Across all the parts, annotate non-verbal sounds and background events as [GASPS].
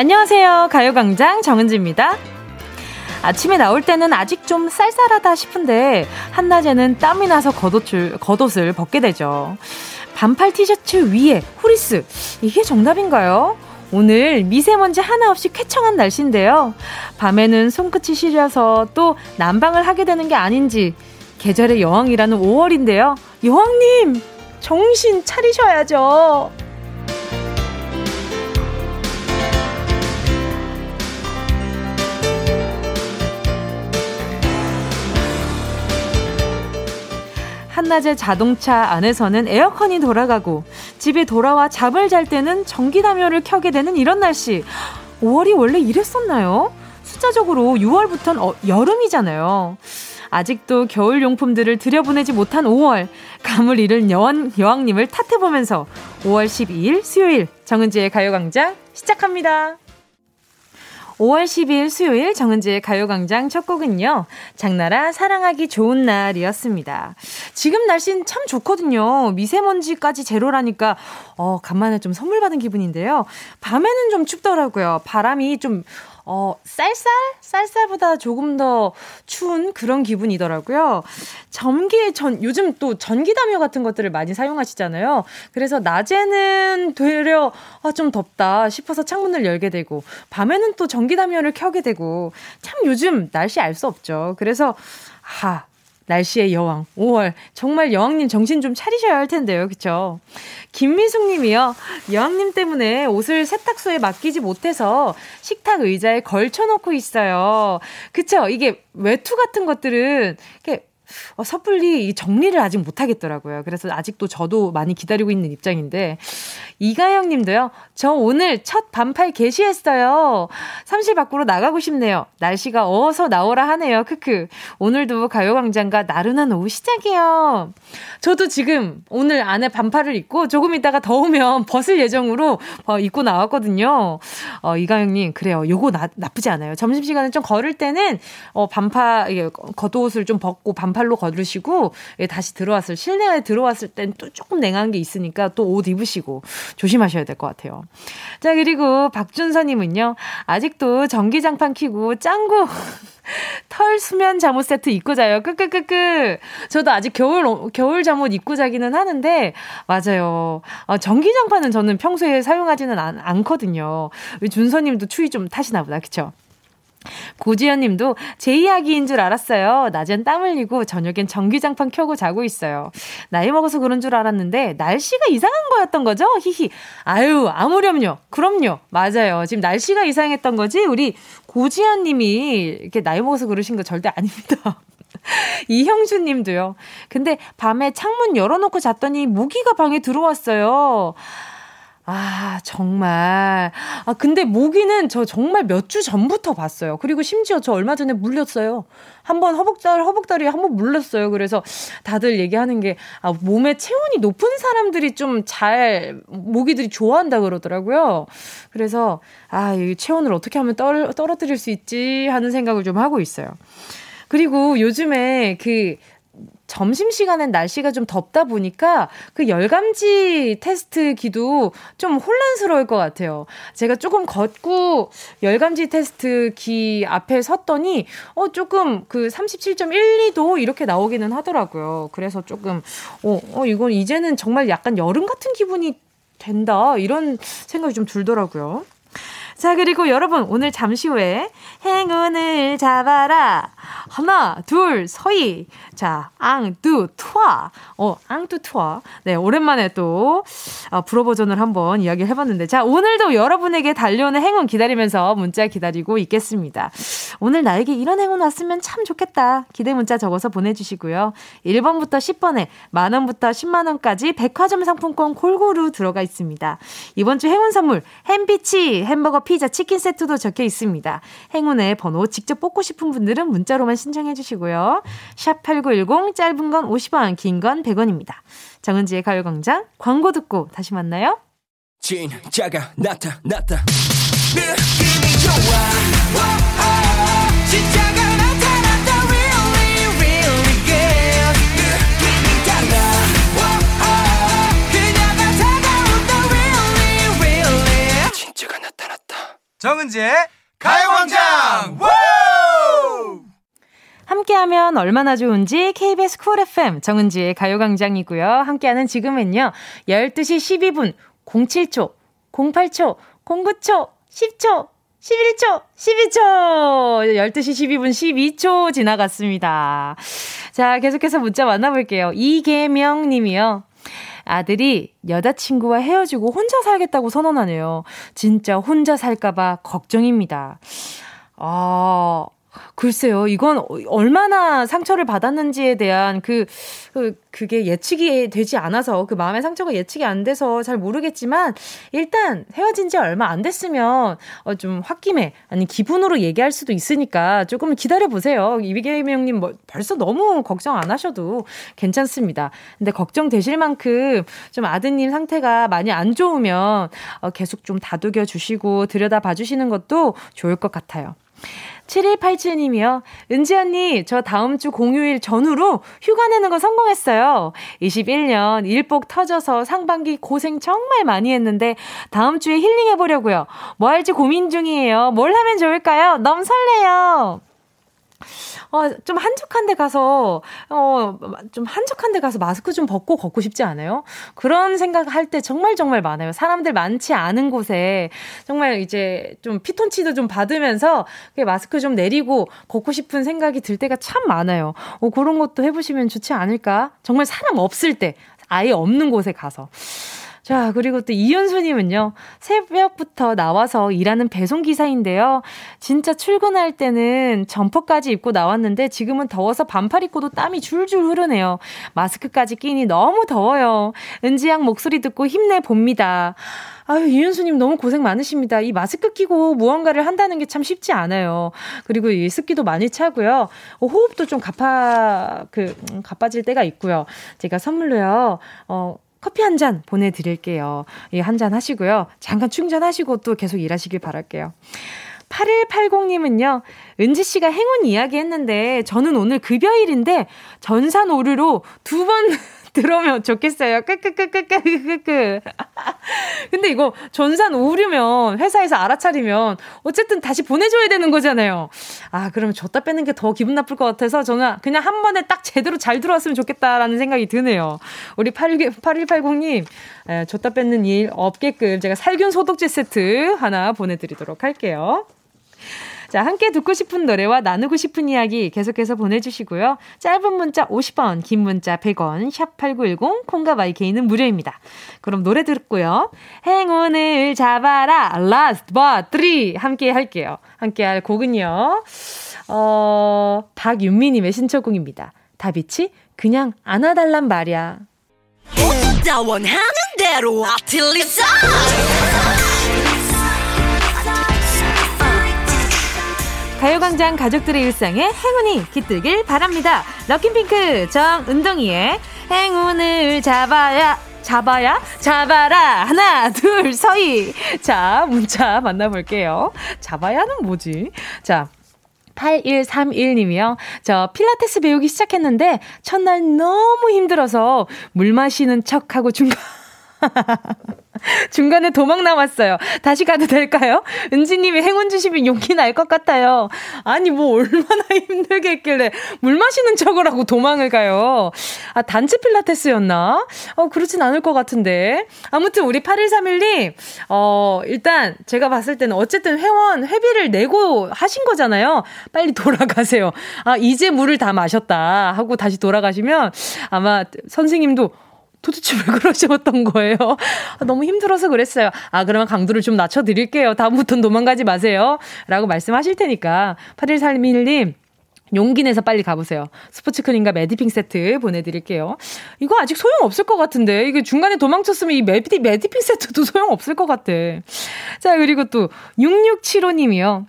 안녕하세요. 가요광장 정은지입니다. 아침에 나올 때는 아직 좀 쌀쌀하다 싶은데 한낮에는 땀이 나서 겉옷을, 겉옷을 벗게 되죠. 반팔 티셔츠 위에 후리스. 이게 정답인가요? 오늘 미세먼지 하나 없이 쾌청한 날씨인데요. 밤에는 손끝이 시려서 또 난방을 하게 되는 게 아닌지 계절의 여왕이라는 5월인데요. 여왕님! 정신 차리셔야죠. 한낮에 자동차 안에서는 에어컨이 돌아가고 집에 돌아와 잠을 잘 때는 전기 담요를 켜게 되는 이런 날씨. 5월이 원래 이랬었나요? 숫자적으로 6월부터는 어, 여름이잖아요. 아직도 겨울 용품들을 들여보내지 못한 5월. 감을 잃은 여왕, 여왕님을 탓해보면서 5월 12일 수요일 정은지의 가요광장 시작합니다. 5월 12일 수요일 정은지의 가요광장 첫 곡은요. 장나라 사랑하기 좋은 날이었습니다. 지금 날씨는 참 좋거든요. 미세먼지까지 제로라니까 어, 간만에 좀 선물 받은 기분인데요. 밤에는 좀 춥더라고요. 바람이 좀 어, 쌀쌀? 쌀쌀보다 조금 더 추운 그런 기분이더라고요. 전기, 전, 요즘 또 전기담요 같은 것들을 많이 사용하시잖아요. 그래서 낮에는 되려, 아, 좀 덥다 싶어서 창문을 열게 되고, 밤에는 또 전기담요를 켜게 되고, 참 요즘 날씨 알 수 없죠. 그래서, 하, 날씨의 여왕 5월 정말 여왕님 정신 좀 차리셔야 할 텐데요. 그쵸? 김미숙 님이요. 여왕님 때문에 옷을 세탁소에 맡기지 못해서 식탁 의자에 걸쳐 놓고 있어요. 그쵸? 이게 외투 같은 것들은 이렇게 어, 섣불리 정리를 아직 못하겠더라고요. 그래서 아직도 저도 많이 기다리고 있는 입장인데, 이가영 님도요, 저 오늘 첫 반팔 개시했어요. 사실 밖으로 나가고 싶네요. 날씨가 어서 나오라 하네요. 크크. 오늘도 가요광장과 나른한 오후 시작이에요. 저도 지금 오늘 안에 반팔을 입고 조금 있다가 더우면 벗을 예정으로 어, 입고 나왔거든요. 어, 이가영 님, 그래요. 요거 나, 나쁘지 않아요. 점심시간에 좀 걸을 때는, 어, 반팔, 겉옷을 좀 벗고 반팔 반팔로 거두시고 예, 다시 들어왔을 실내에 들어왔을 땐 또 조금 냉한 게 있으니까 또 옷 입으시고 조심하셔야 될 것 같아요. 자 그리고 박준서님은요 아직도 전기장판 키고 짱구 [LAUGHS] 털 수면 잠옷 세트 입고 자요. 끄끄끄끄. 저도 아직 겨울 겨울 잠옷 입고 자기는 하는데 맞아요. 어, 전기장판은 저는 평소에 사용하지는 않, 않거든요. 우리 준서님도 추위 좀 타시나 보다. 그쵸? 고지현 님도 제 이야기인 줄 알았어요. 낮엔 땀 흘리고 저녁엔 전기장판 켜고 자고 있어요. 나이 먹어서 그런 줄 알았는데 날씨가 이상한 거였던 거죠? 히히. 아유, 아무렴요. 그럼요. 맞아요. 지금 날씨가 이상했던 거지. 우리 고지현 님이 이렇게 나이 먹어서 그러신 거 절대 아닙니다. [LAUGHS] 이형준 님도요. 근데 밤에 창문 열어놓고 잤더니 모기가 방에 들어왔어요. 아, 정말. 아, 근데 모기는 저 정말 몇 주 전부터 봤어요. 그리고 심지어 저 얼마 전에 물렸어요. 한번 허벅다리, 허벅다리에 한번 물렸어요. 그래서 다들 얘기하는 게, 아, 몸에 체온이 높은 사람들이 좀 잘, 모기들이 좋아한다 그러더라고요. 그래서, 아, 이 체온을 어떻게 하면 떨, 떨어뜨릴 수 있지 하는 생각을 좀 하고 있어요. 그리고 요즘에 그 점심시간엔 날씨가 좀 덥다 보니까 그 열감지 테스트 기도 좀 혼란스러울 것 같아요. 제가 조금 걷고 열감지 테스트 기 앞에 섰더니 어 조금 그 37.12도 이렇게 나오기는 하더라고요. 그래서 조금 어, 어 이건 이제는 정말 약간 여름 같은 기분이 된다 이런 생각이 좀 들더라고요. 자, 그리고 여러분, 오늘 잠시 후에 행운을 잡아라. 하나, 둘, 서희. 자, 앙뚜, 투아. 어, 앙뚜, 투아. 네, 오랜만에 또, 어, 불어 버전을 한번 이야기를 해봤는데. 자, 오늘도 여러분에게 달려오는 행운 기다리면서 문자 기다리고 있겠습니다. 오늘 나에게 이런 행운 왔으면 참 좋겠다. 기대 문자 적어서 보내주시고요. 1번부터 10번에 만 원부터 10만 원까지 백화점 상품권 골고루 들어가 있습니다. 이번 주 행운 선물, 햄피치, 햄버거 피자, 치킨 세트도 적혀 있습니다. 행운의 번호 직접 뽑고 싶은 분들은 문자로 만 신청해 주시고요. 샵89 8910 짧은 건 50원, 긴 건 100원입니다. 정은지의 가요광장 광고 듣고 다시 만나요. 진짜가 나타났다. 느낌이 좋아. 오, 오, 진짜가 나타났다. Really, really good. 느낌이 달라. 오, 오, 그녀가 다가온다. Really, really. 진짜가 나타났다. 정은지의 가요광장 함께하면 얼마나 좋은지 KBS 쿨 FM 정은지의 가요광장이고요. 함께하는 지금은요. 12시 12분 07초, 08초, 09초, 10초, 11초, 12초, 12시 12분 12초 지나갔습니다. 자, 계속해서 문자 만나볼게요. 이계명 님이요. 아들이 여자친구와 헤어지고 혼자 살겠다고 선언하네요. 진짜 혼자 살까봐 걱정입니다. 아, 글쎄요, 이건 얼마나 상처를 받았는지에 대한 그, 그, 그게 예측이 되지 않아서, 그 마음의 상처가 예측이 안 돼서 잘 모르겠지만, 일단 헤어진 지 얼마 안 됐으면, 어, 좀 홧김에, 아니, 기분으로 얘기할 수도 있으니까 조금 기다려 보세요. 이비계명님 뭐, 벌써 너무 걱정 안 하셔도 괜찮습니다. 근데 걱정되실 만큼 좀 아드님 상태가 많이 안 좋으면, 어, 계속 좀 다독여 주시고, 들여다 봐 주시는 것도 좋을 것 같아요. 7187님이요. 은지 언니, 저 다음 주 공휴일 전후로 휴가 내는 거 성공했어요. 21년 일복 터져서 상반기 고생 정말 많이 했는데 다음 주에 힐링해보려고요. 뭐 할지 고민 중이에요. 뭘 하면 좋을까요? 너무 설레요. 어, 좀 한적한 데 가서, 어, 좀 한적한 데 가서 마스크 좀 벗고 걷고 싶지 않아요? 그런 생각 할 때 정말 정말 많아요. 사람들 많지 않은 곳에 정말 이제 좀 피톤치도 좀 받으면서 마스크 좀 내리고 걷고 싶은 생각이 들 때가 참 많아요. 어, 그런 것도 해보시면 좋지 않을까? 정말 사람 없을 때, 아예 없는 곳에 가서. 자, 그리고 또 이윤수님은요, 새벽부터 나와서 일하는 배송기사인데요. 진짜 출근할 때는 점퍼까지 입고 나왔는데 지금은 더워서 반팔 입고도 땀이 줄줄 흐르네요. 마스크까지 끼니 너무 더워요. 은지양 목소리 듣고 힘내봅니다. 아유, 이윤수님 너무 고생 많으십니다. 이 마스크 끼고 무언가를 한다는 게 참 쉽지 않아요. 그리고 이 습기도 많이 차고요. 어, 호흡도 좀 가파, 그, 음, 가빠질 때가 있고요. 제가 선물로요, 어, 커피 한 잔 보내드릴게요. 예, 한 잔 하시고요. 잠깐 충전하시고 또 계속 일하시길 바랄게요. 8180님은요, 은지 씨가 행운 이야기 했는데, 저는 오늘 급여일인데, 전산 오류로 두 번, [LAUGHS] 들어오면 좋겠어요. 끄끄끄끄끄끄끄. [LAUGHS] 근데 이거 전산 오류면 회사에서 알아차리면 어쨌든 다시 보내줘야 되는 거잖아요. 아, 그러면 줬다 빼는 게 더 기분 나쁠 것 같아서 저는 그냥 한 번에 딱 제대로 잘 들어왔으면 좋겠다라는 생각이 드네요. 우리 8180님, 줬다 뺏는 일 없게끔 제가 살균 소독제 세트 하나 보내드리도록 할게요. 자, 함께 듣고 싶은 노래와 나누고 싶은 이야기 계속해서 보내주시고요. 짧은 문자 50원, 긴 문자 100원, 샵8910, 콩과 마이케이는 무료입니다. 그럼 노래 듣고요. 행운을 잡아라, last but three. 함께 할게요. 함께 할 곡은요. 어, 박윤미님의 신청곡입니다. 다비치, 그냥 안아달란 말이야. 원하는 대로 아틀리사 가요광장 가족들의 일상에 행운이 깃들길 바랍니다. 럭키핑크 정은동이의 행운을 잡아야 잡아야 잡아라 하나 둘 서희 자 문자 만나볼게요 잡아야는 뭐지 자 8131님이요. 저 필라테스 배우기 시작했는데 첫날 너무 힘들어서 물 마시는 척하고 중간 [LAUGHS] 중간에 도망 나왔어요. 다시 가도 될까요? 은지님이 행운 주시면 용기 날 것 같아요. 아니, 뭐, 얼마나 [LAUGHS] 힘들게 했길래 물 마시는 척을 하고 도망을 가요. 아, 단체 필라테스였나? 어, 그렇진 않을 것 같은데. 아무튼, 우리 8131님, 어, 일단, 제가 봤을 때는 어쨌든 회원, 회비를 내고 하신 거잖아요. 빨리 돌아가세요. 아, 이제 물을 다 마셨다. 하고 다시 돌아가시면 아마 선생님도 도대체 왜 그러셨던 거예요? 아, 너무 힘들어서 그랬어요. 아, 그러면 강도를 좀 낮춰드릴게요. 다음부터는 도망가지 마세요. 라고 말씀하실 테니까. 8131님, 용기 내서 빨리 가보세요. 스포츠 크림과 매디핑 세트 보내드릴게요. 이거 아직 소용없을 것 같은데. 이게 중간에 도망쳤으면 이 매디, 매디핑 세트도 [LAUGHS] 소용없을 것 같아. 자, 그리고 또 6675님이요.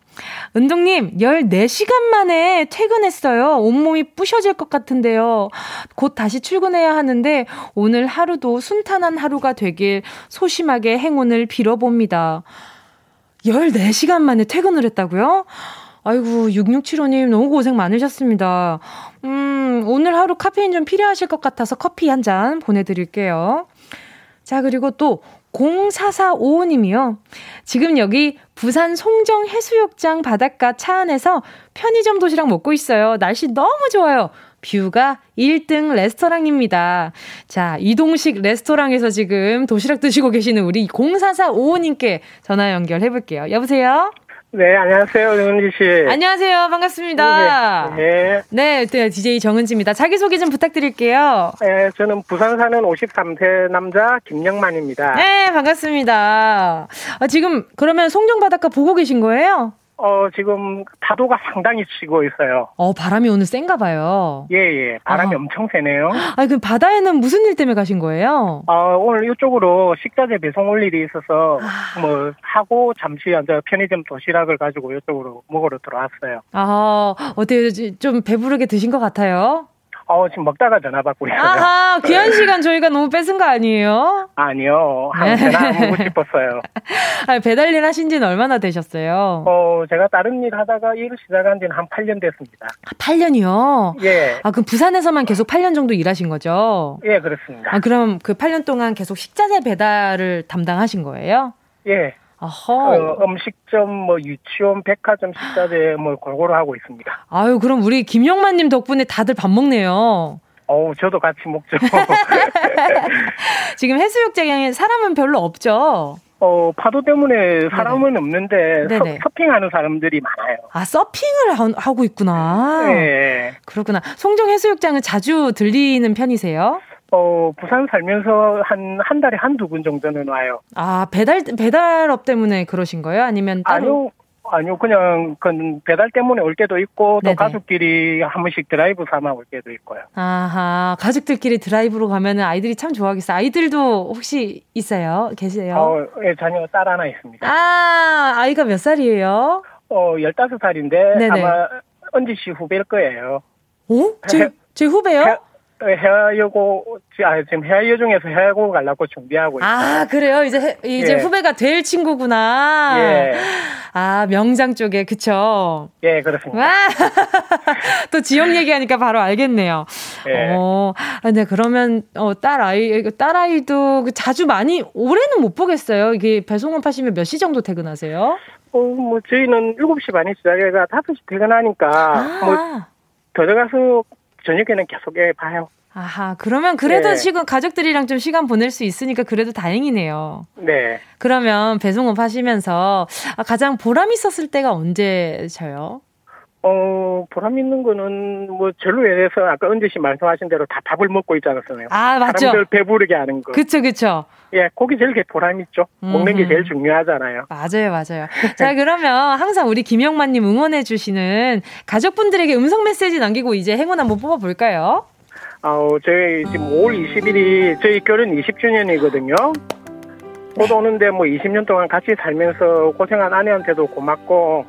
은동님, 14시간 만에 퇴근했어요. 온몸이 부셔질 것 같은데요. 곧 다시 출근해야 하는데, 오늘 하루도 순탄한 하루가 되길 소심하게 행운을 빌어봅니다. 14시간 만에 퇴근을 했다고요? 아이고, 6675님 너무 고생 많으셨습니다. 음, 오늘 하루 카페인 좀 필요하실 것 같아서 커피 한 잔 보내드릴게요. 자, 그리고 또 0445님이요. 지금 여기 부산 송정 해수욕장 바닷가 차 안에서 편의점 도시락 먹고 있어요. 날씨 너무 좋아요. 뷰가 1등 레스토랑입니다. 자, 이동식 레스토랑에서 지금 도시락 드시고 계시는 우리 0445님께 전화 연결해 볼게요. 여보세요? 네, 안녕하세요, 정은지 씨. 안녕하세요, 반갑습니다. 네. 네, 네, DJ 정은지입니다. 자기소개 좀 부탁드릴게요. 네, 저는 부산 사는 53세 남자 김영만입니다. 네, 반갑습니다. 아, 지금 그러면 송정 바닷가 보고 계신 거예요? 어, 지금 파도가 상당히 치고 있어요. 어, 바람이 오늘 센가 봐요. 예, 예. 바람이 아. 엄청 세네요. 아, 그럼 바다에는 무슨 일 때문에 가신 거예요? 어, 오늘 이쪽으로 식자재 배송 올 일이 있어서 아. 뭐 하고 잠시 앉아 편의점 도시락을 가지고 이쪽으로 먹으러 들어왔어요. 아, 어때요? 좀 배부르게 드신 것 같아요? 어, 지금 먹다가 전화 받고 있어요. 아하, [LAUGHS] 귀한 시간 저희가 너무 뺏은 거 아니에요? 아니요. 한 전화 먹고 싶었어요. [LAUGHS] 아, 배달 일 하신 지는 얼마나 되셨어요? 어, 제가 다른 일 하다가 일을 시작한 지는 한 8년 됐습니다. 8년이요? 예. 아, 그럼 부산에서만 계속 8년 정도 일하신 거죠? 예, 그렇습니다. 아, 그럼 그 8년 동안 계속 식자재 배달을 담당하신 거예요? 예. 어, 음식점, 뭐 유치원, 백화점 식자재 뭐 골고루 하고 있습니다. 아유, 그럼 우리 김영만님 덕분에 다들 밥 먹네요. 어우, 저도 같이 먹죠. [LAUGHS] 지금 해수욕장에 사람은 별로 없죠? 어, 파도 때문에 사람은 없는데 서, 네네. 서핑하는 사람들이 많아요. 아, 서핑을 하, 하고 있구나. 예. 그렇구나. 송정 해수욕장은 자주 들리는 편이세요? 어, 부산 살면서 한, 한 달에 한두 번 정도는 와요. 아, 배달, 배달업 때문에 그러신 거예요? 아니면 따로? 아니요, 아니요, 그냥, 그 배달 때문에 올 때도 있고, 또 네네. 가족끼리 한 번씩 드라이브 삼아 올 때도 있고요. 아하, 가족들끼리 드라이브로 가면은 아이들이 참 좋아하겠어요. 아이들도 혹시 있어요? 계세요? 어, 예, 자녀 딸 하나 있습니다. 아, 아이가 몇 살이에요? 어, 15살인데, 네네. 아마, 언지 씨 후배일 거예요. 오? 제, 제 후배요? 해- 해외여고, 아, 지금 해외여 중에서 해외고 가려고 준비하고 있어요. 아, 그래요? 이제, 해- 이제 예. 후배가 될 친구구나. 예. 아, 명장 쪽에, 그쵸? 예, 그렇습니다. 와! [LAUGHS] 또 지역 얘기하니까 바로 알겠네요. 예. 어, 아, 네, 그러면, 어, 딸 아이, 딸 아이도 그 자주 많이, 올해는 못 보겠어요. 이게 배송업 하시면 몇 시 정도 퇴근하세요? 어, 뭐, 저희는 7시 반에 시작해가 5시 퇴근하니까, 뭐, 아, 들어가서 저녁에는 계속 해 봐요. 아하, 그러면 그래도 예. 지금 가족들이랑 좀 시간 보낼 수 있으니까 그래도 다행이네요. 네. 그러면 배송업 하시면서 아, 가장 보람 있었을 때가 언제셔요? 어, 보람 있는 거는, 뭐, 전루에 대해서 아까 은지 씨 말씀하신 대로 다 밥을 먹고 있지 않았어요. 아, 맞죠? 사람들 배부르게 하는 거. 그쵸, 그쵸. 예, 거기 제일 보람 있죠. 먹는 게 음흠. 제일 중요하잖아요. 맞아요, 맞아요. [LAUGHS] 자, 그러면 항상 우리 김영만님 응원해주시는 가족분들에게 음성 메시지 남기고 이제 행운 한번 뽑아볼까요? 어, 저희 지금 5월 20일이 저희 결혼 20주년이거든요. 곧 오는데 뭐 20년 동안 같이 살면서 고생한 아내한테도 고맙고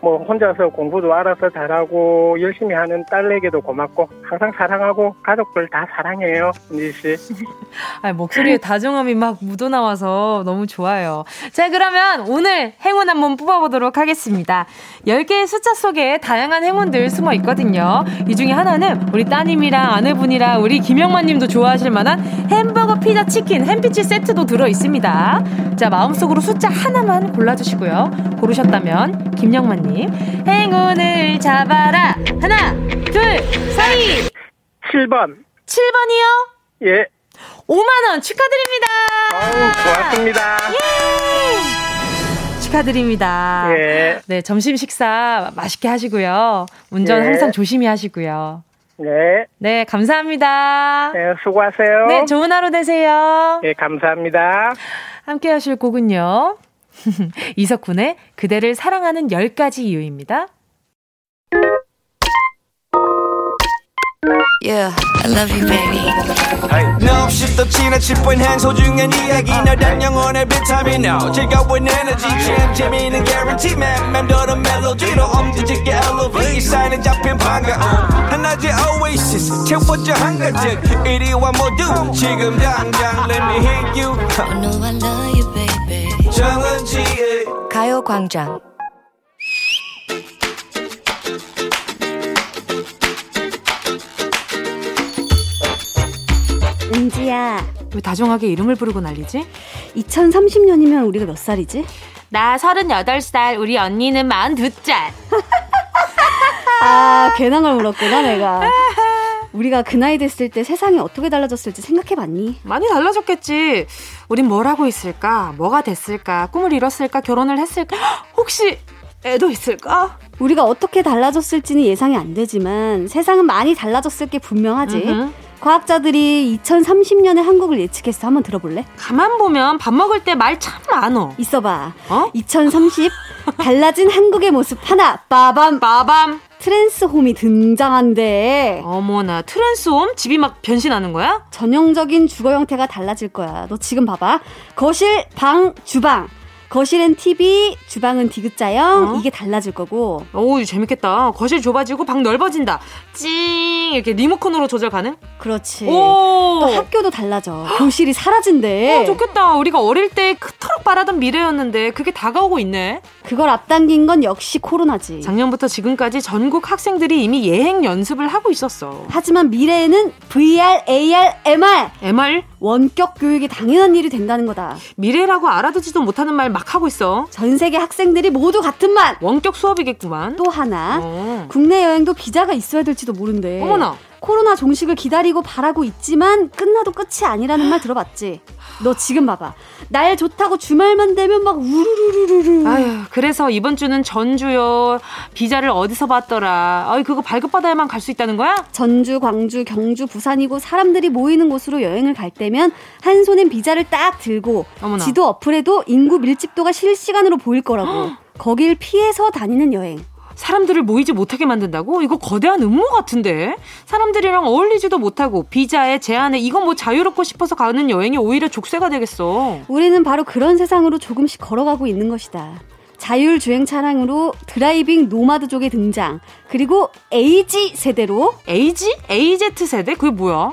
뭐 혼자서 공부도 알아서 잘하고 열심히 하는 딸에게도 고맙고 항상 사랑하고 가족들 다 사랑해요, 은지 씨. [LAUGHS] 아, 목소리에 다정함이 막 묻어 나와서 너무 좋아요. 자, 그러면 오늘 행운 한번 뽑아보도록 하겠습니다. 10개의 숫자 속에 다양한 행운들 숨어 있거든요. 이 중에 하나는 우리 따님이랑 아내분이랑 우리 김영만 님도 좋아하실 만한 햄버거, 피자, 치킨, 햄피치 세트도 들어 있습니다. 자, 마음속으로 숫자 하나만 골라주시고요. 고르셨다면, 김영만 님, 행운을 잡아라. 하나, 둘, 서희! 7번. 7번이요? 예. 5만원 축하드립니다! 어우, 고맙습니다. 축하드립니다. 예. 네, 점심 식사 맛있게 하시고요. 운전 예. 항상 조심히 하시고요. 네. 네, 감사합니다. 네, 수고하세요. 네, 좋은 하루 되세요. 예, 감사합니다. 함께 하실 곡은요. [LAUGHS] 이석훈의 그대를 사랑하는 10가지 이유입니다. Yeah, I love you, baby. 너 없이 또 지나칠 뻔한 소중한 이야기. 너란 영혼의 비타민. now 즐거운 에너지. 참 재미있는 guarantee man. 맘대로 멜로디로 엄지짓게 elevate 이 사인은 잡힌 반가움. 하나의 oasis. 채워져 한가득 이리와 모두. 지금 당장 let me hit you. I know I love you, baby. 정은지의 가요광장. 은지야, 왜 다정하게 이름을 부르고 난리지? 2030년이면 우리가 몇 살이지? 나 38살, 우리 언니는 42살. [LAUGHS] 아, 괜한 걸 물었구나, 내가. 우리가 그 나이 됐을 때 세상이 어떻게 달라졌을지 생각해봤니? 많이 달라졌겠지. 우린 뭘 하고 있을까? 뭐가 됐을까? 꿈을 이뤘을까? 결혼을 했을까? [GASPS] 혹시 애도 있을까? 우리가 어떻게 달라졌을지는 예상이 안 되지만 세상은 많이 달라졌을 게 분명하지. 음흠. 과학자들이 2030년에 한국을 예측했어. 한번 들어볼래? 가만 보면 밥 먹을 때 말 참 많어. 있어봐. 어? 2030 [LAUGHS] 달라진 한국의 모습 하나 빠밤 빠밤. 트랜스홈이 등장한대. 어머나 트랜스홈 집이 막 변신하는 거야? 전형적인 주거 형태가 달라질 거야. 너 지금 봐봐. 거실, 방, 주방. 거실엔 TV, 주방은 디귿자형. 어? 이게 달라질 거고. 오 재밌겠다. 거실 좁아지고 방 넓어진다. 찡 이렇게 리모컨으로 조절 가능? 그렇지. 오. 또 학교도 달라져. 교실이 사라진대. 어, 좋겠다. 우리가 어릴 때 그토록 바라던 미래였는데 그게 다가오고 있네. 그걸 앞당긴 건 역시 코로나지. 작년부터 지금까지 전국 학생들이 이미 예행 연습을 하고 있었어. 하지만 미래에는 VR, AR, MR MR 원격 교육이 당연한 일이 된다는 거다. 미래라고 알아듣지도 못하는 말막 하고 있어. 전 세계 학생들이 모두 같은 말. 원격 수업이겠구만. 또 하나 어. 국내 여행도 비자가 있어야 될지도 모른대. 어머나. 코로나 종식을 기다리고 바라고 있지만 끝나도 끝이 아니라는 말 들어봤지. 너 지금 봐봐. 날 좋다고 주말만 되면 막 우르르르르르. 아휴, 그래서 이번 주는 전주요. 비자를 어디서 봤더라. 아이, 그거 발급받아야만 갈 수 있다는 거야? 전주, 광주, 경주, 부산이고 사람들이 모이는 곳으로 여행을 갈 때면 한 손엔 비자를 딱 들고 어머나. 지도 어플에도 인구 밀집도가 실시간으로 보일 거라고. 거길 피해서 다니는 여행. 사람들을 모이지 못하게 만든다고? 이거 거대한 음모 같은데? 사람들이랑 어울리지도 못하고 비자에 제한에 이건 뭐 자유롭고 싶어서 가는 여행이 오히려 족쇄가 되겠어. 우리는 바로 그런 세상으로 조금씩 걸어가고 있는 것이다. 자율 주행 차량으로 driving nomad족의 등장. 그리고 AZ 세대로 AZ? AZ 세대? 그게 뭐야?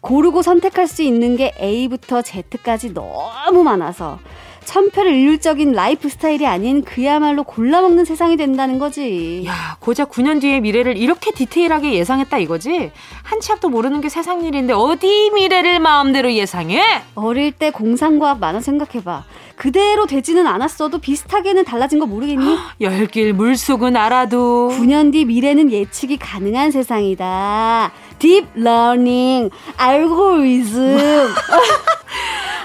고르고 선택할 수 있는 게 A부터 Z까지 너무 많아서 천편일률적인 lifestyle이 아닌 그야말로 골라먹는 세상이 된다는 거지. 야, 고작 9년 뒤의 미래를 이렇게 디테일하게 예상했다 이거지? 한 치 앞도 모르는 게 세상 일인데 어디 미래를 마음대로 예상해? 어릴 때 공상과학 만화 생각해봐. 그대로 되지는 않았어도 비슷하게는 달라진 거 모르겠니? 열길 물속은 알아도 9년 뒤 미래는 예측이 가능한 세상이다. deep learning, 알고리즘.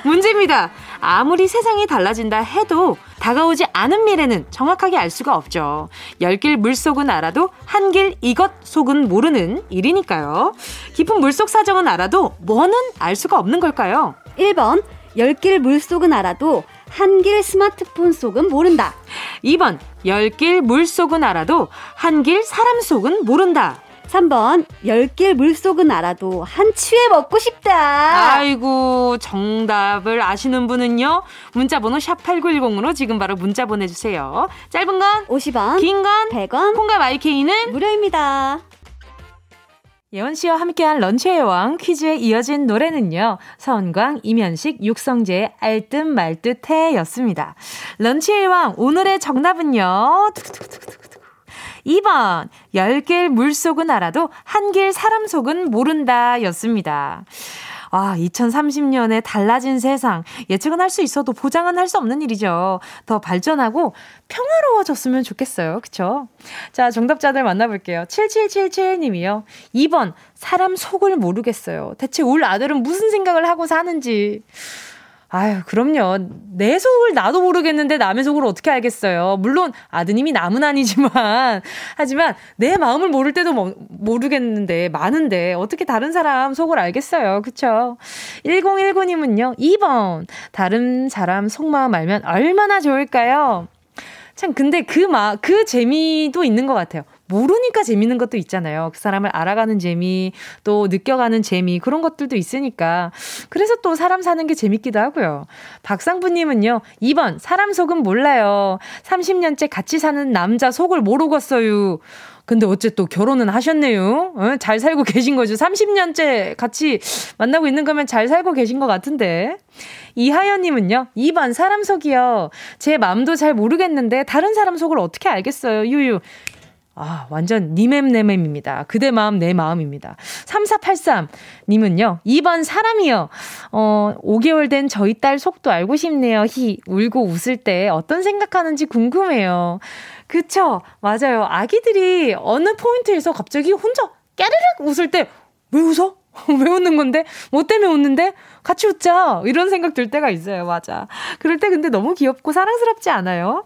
문제입니다. 아무리 세상이 달라진다 해도 다가오지 않은 미래는 정확하게 알 수가 없죠. 열 길 물속은 알아도 한 길 이것 속은 모르는 일이니까요. 깊은 물속 사정은 알아도 뭐는 알 수가 없는 걸까요? 1번, 열 길 물속은 알아도 한 길 스마트폰 속은 모른다. 2번 열 길 물속은 알아도 한 길 사람 속은 모른다. 3번, 열길 물속은 알아도 한치회 먹고 싶다. 아이고 정답을 아시는 분은요. 문자 번호 샵 8910으로 지금 바로 문자 보내주세요. 짧은 건 50원, 긴 건 100원, 콩과 마이케이는 무료입니다. 예원 씨와 함께한 런치의 왕 퀴즈에 이어진 노래는요. 서은광, 이면식, 육성재의 알듯 말듯해 였습니다. 런치의 왕 오늘의 정답은요. 두구두구두구두구. 2번 열 길 물속은 알아도 한 길 사람 속은 모른다 였습니다. 아, 2030년에 달라진 세상. 예측은 할 수 있어도 보장은 할 수 없는 일이죠. 더 발전하고 평화로워졌으면 좋겠어요. 그쵸? 자, 정답자들 만나볼게요. 7777님이요. 2번, 사람 속을 모르겠어요. 대체 올 아들은 무슨 생각을 하고 사는지. 아유, 그럼요. 내 속을 나도 모르겠는데 남의 속을 어떻게 알겠어요. 물론 아드님이 남은 아니지만, [LAUGHS] 하지만 내 마음을 모를 때도 뭐, 모르겠는데, 많은데, 어떻게 다른 사람 속을 알겠어요. 그쵸? 1019님은요, 2번. 다른 사람 속마음 알면 얼마나 좋을까요? 참, 근데 그 마, 그 재미도 있는 것 같아요. 모르니까 재밌는 것도 있잖아요. 그 사람을 알아가는 재미, 또 느껴가는 재미, 그런 것들도 있으니까. 그래서 또 사람 사는 게 재밌기도 하고요. 박상부님은요, 2번, 사람 속은 몰라요. 30년째 같이 사는 남자 속을 모르겠어요. 근데 어째 또 결혼은 하셨네요. 어? 잘 살고 계신 거죠. 30년째 같이 만나고 있는 거면 잘 살고 계신 것 같은데. 이하연님은요, 2번 사람 속이요. 제 마음도 잘 모르겠는데 다른 사람 속을 어떻게 알겠어요. 유유. 아, 완전 니맴내맴입니다. 그대 마음, 내 마음입니다. 3483 님은요, 2번 사람이요. 어, 5개월 된 저희 딸 속도 알고 싶네요. 히, 울고 웃을 때 어떤 생각하는지 궁금해요. 그쵸? 맞아요. 아기들이 어느 포인트에서 갑자기 혼자 깨르륵 웃을 때, 왜 웃어? [LAUGHS] 왜 웃는 건데? 뭐 때문에 웃는데? 같이 웃자. 이런 생각 들 때가 있어요. 맞아. 그럴 때 근데 너무 귀엽고 사랑스럽지 않아요?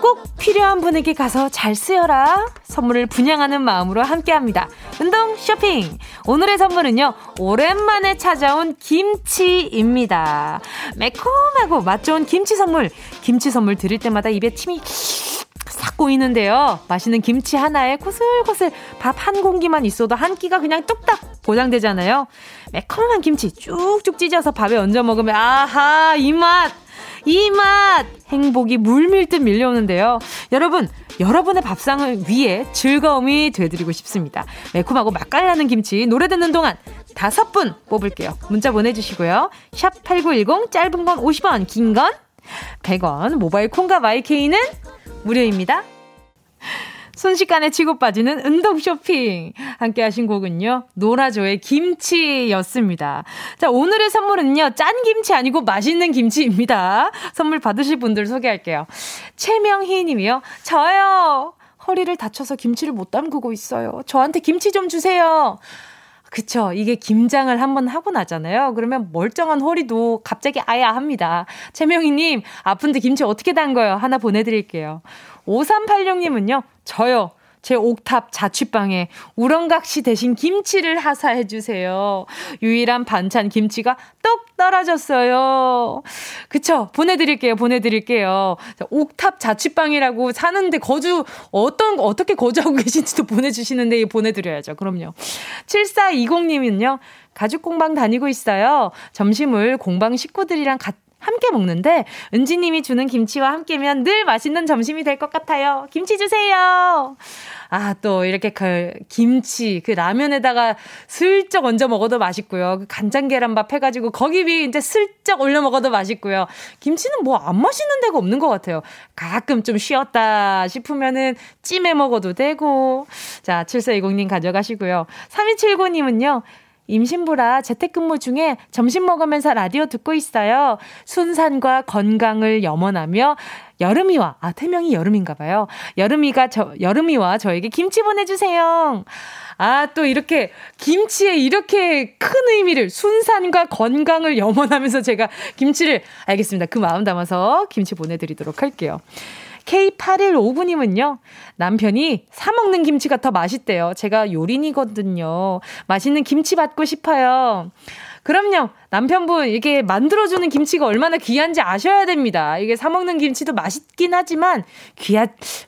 꼭 필요한 분에게 가서 잘 쓰여라. 선물을 분양하는 마음으로 함께 합니다. 운동 쇼핑. 오늘의 선물은요, 오랜만에 찾아온 김치입니다. 매콤하고 맛 좋은 김치 선물. 김치 선물 드릴 때마다 입에 침이 싹 고이는데요. 맛있는 김치 하나에 고슬고슬 밥 한 공기만 있어도 한 끼가 그냥 뚝딱 보장되잖아요. 매콤한 김치 쭉쭉 찢어서 밥에 얹어 먹으면 아하 이 맛! 이 맛! 행복이 물밀듯 밀려오는데요. 여러분, 여러분의 밥상을 위해 즐거움이 되드리고 싶습니다. 매콤하고 맛깔나는 김치 노래 듣는 동안 다섯 분 뽑을게요. 문자 보내주시고요. 샵 8910 짧은 건 50원, 긴 건 100원, 모바일 콩과 마이케이는 무료입니다. 순식간에 치고 빠지는 운동 쇼핑. 함께 하신 곡은요, 노라조의 김치였습니다. 자, 오늘의 선물은요, 짠 김치 아니고 맛있는 김치입니다. 선물 받으실 분들 소개할게요. 최명희 님이요, 저요! 허리를 다쳐서 김치를 못 담그고 있어요. 저한테 김치 좀 주세요. 그쵸. 이게 김장을 한번 하고 나잖아요. 그러면 멀쩡한 허리도 갑자기 아야 합니다. 최명희님, 아픈데 김치 어떻게 담궈요? 하나 보내드릴게요. 5386님은요, 저요. 제 옥탑 자취방에 우렁각시 대신 김치를 하사해 주세요. 유일한 반찬 김치가 똑 떨어졌어요. 그쵸? 보내드릴게요. 보내드릴게요. 옥탑 자취방이라고 사는데 거주, 어떤, 어떻게 거주하고 계신지도 보내주시는데 보내드려야죠. 그럼요. 7420님은요, 가죽 공방 다니고 있어요. 점심을 공방 식구들이랑 같이 함께 먹는데 은지님이 주는 김치와 함께면 늘 맛있는 점심이 될 것 같아요. 김치 주세요. 아, 또 이렇게 그 김치, 그 라면에다가 슬쩍 얹어 먹어도 맛있고요. 그 간장 계란밥 해가지고 거기 위에 이제 슬쩍 올려 먹어도 맛있고요. 김치는 뭐 안 맛있는 데가 없는 것 같아요. 가끔 좀 쉬었다 싶으면은 찜해 먹어도 되고. 자, 7420님 가져가시고요. 3279님은요. 임신부라 재택근무 중에 점심 먹으면서 라디오 듣고 있어요. 순산과 건강을 염원하며 여름이와 아 태명이 여름인가 봐요. 여름이가 저 여름이와 저에게 김치 보내 주세요. 아, 또 이렇게 김치에 이렇게 큰 의미를 순산과 건강을 염원하면서 제가 김치를 알겠습니다. 그 마음 담아서 김치 보내 드리도록 할게요. K8159님은요, 남편이 사먹는 김치가 더 맛있대요. 제가 요린이거든요. 맛있는 김치 받고 싶어요. 그럼요. 남편분, 이게 만들어주는 김치가 얼마나 귀한지 아셔야 됩니다. 이게 사먹는 김치도 맛있긴 하지만, 귀하,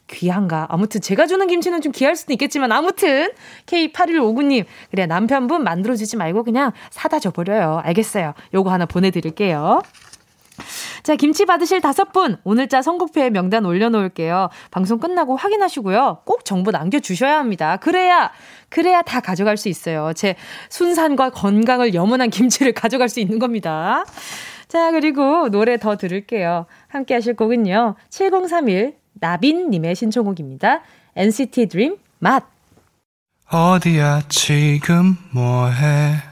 귀한가? 아무튼 제가 주는 김치는 좀 귀할 수도 있겠지만, 아무튼, K8159님, 그래, 남편분 만들어주지 말고 그냥 사다 줘버려요. 알겠어요. 요거 하나 보내드릴게요. 자, 김치 받으실 다섯 분, 오늘자 선곡표에 명단 올려놓을게요. 방송 끝나고 확인하시고요. 꼭 정보 남겨주셔야 합니다. 그래야, 그래야 다 가져갈 수 있어요. 제 순산과 건강을 염원한 김치를 [LAUGHS] 가져갈 수 있는 겁니다. 자, 그리고 노래 더 들을게요. 함께 하실 곡은요. 7031 나빈님의 신청곡입니다. NCT 드림 맛. 어디야 지금 뭐해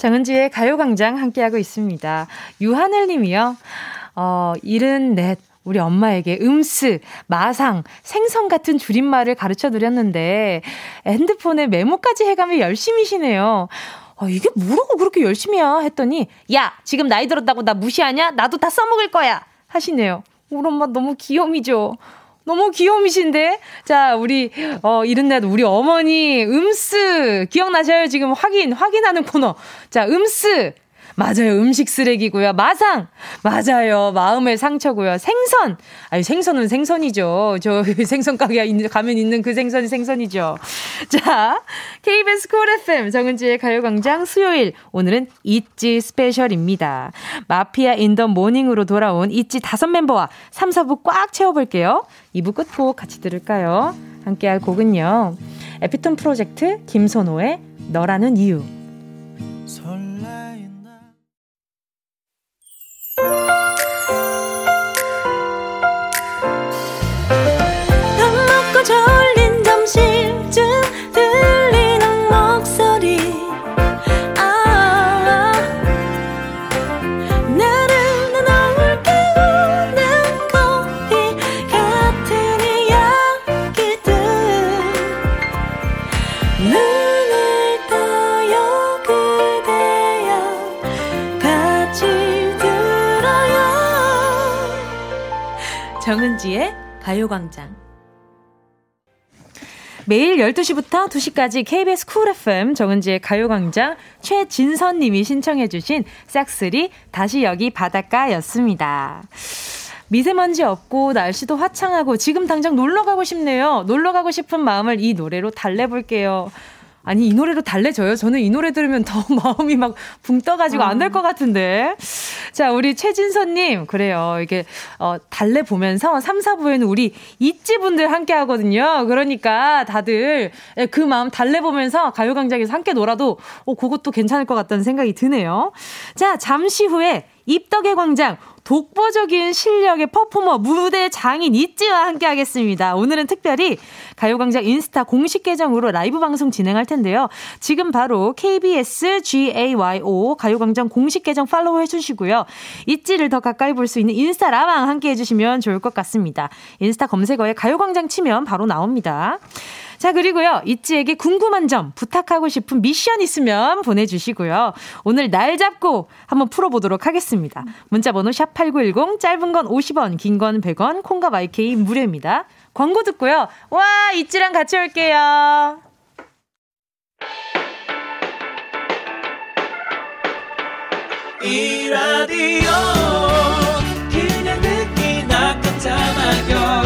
정은지의 가요광장 함께하고 있습니다. 유하늘 님이요. 어, 74. 우리 엄마에게 음스, 마상, 생선 같은 줄임말을 가르쳐 드렸는데 핸드폰에 메모까지 해가며 열심히시네요. 아, 이게 뭐라고 그렇게 열심히야? 했더니, 야, 지금 나이 들었다고 나 무시하냐? 나도 다 써먹을 거야! 하시네요. 우리 엄마 너무 귀염이죠? 너무 귀여우신데? 자, 우리, 어, 이른날 우리 어머니, 음스, 기억나셔요? 지금 확인, 확인하는 코너. 자, 음스, 맞아요. 음식 쓰레기고요. 마상. 맞아요. 마음의 상처고요. 생선. 아니, 생선은 생선이죠. 저 [LAUGHS] 생선 가게 가면 있는 그 생선이 생선이죠. 자, KBS 쿨 FM 정은지의 가요광장 수요일. 오늘은 ITZY special입니다. 마피아 In the morning으로 돌아온 ITZY 다섯 멤버와 3, 4부 꽉 채워볼게요. 2부 끝곡 같이 들을까요? 함께 할 곡은요. 에피톤 프로젝트 김선호의 너라는 이유. 정은지의 가요광장. 매일 12시부터 2시까지 KBS 쿨 FM 정은지의 가요광장 최진선님이 신청해주신 싹쓸이 다시 여기 바닷가였습니다. 미세먼지 없고 날씨도 화창하고 지금 당장 놀러 가고 싶네요. 놀러 가고 싶은 마음을 이 노래로 달래볼게요. 아니 이 노래로 달래져요? 저는 이 노래 들으면 더 [LAUGHS] 마음이 막 붕 떠가지고 안 될 것 같은데. 자 우리 최진선님 그래요. 이게 어, 달래 보면서 3, 4부에는 우리 있지 분들 함께 하거든요. 그러니까 다들 예, 그 마음 달래 보면서 가요광장에서 함께 놀아도 어 그것도 괜찮을 것 같다는 생각이 드네요. 자 잠시 후에 입덕의 광장 독보적인 실력의 퍼포머 무대 장인 있지와 함께 하겠습니다. 오늘은 특별히 가요광장 인스타 공식 계정으로 라이브 방송 진행할 텐데요. 지금 바로 KBS GAYO 가요광장 공식 계정 팔로우 해주시고요. 있지를 더 가까이 볼 수 있는 인스타 라방 함께 해주시면 좋을 것 같습니다. 인스타 검색어에 가요광장 치면 바로 나옵니다. 자, 그리고요. 이지에게 궁금한 점, 부탁하고 싶은 미션 있으면 보내주시고요. 오늘 날 잡고 한번 풀어보도록 하겠습니다. 문자번호 샵8910, 짧은 건 50원, 긴 건 100원, 콩과 마이케이 무료입니다. 광고 듣고요. 와, 이지랑 같이 올게요. 이 라디오 그냥 듣기 나 깜짝마요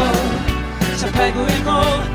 18910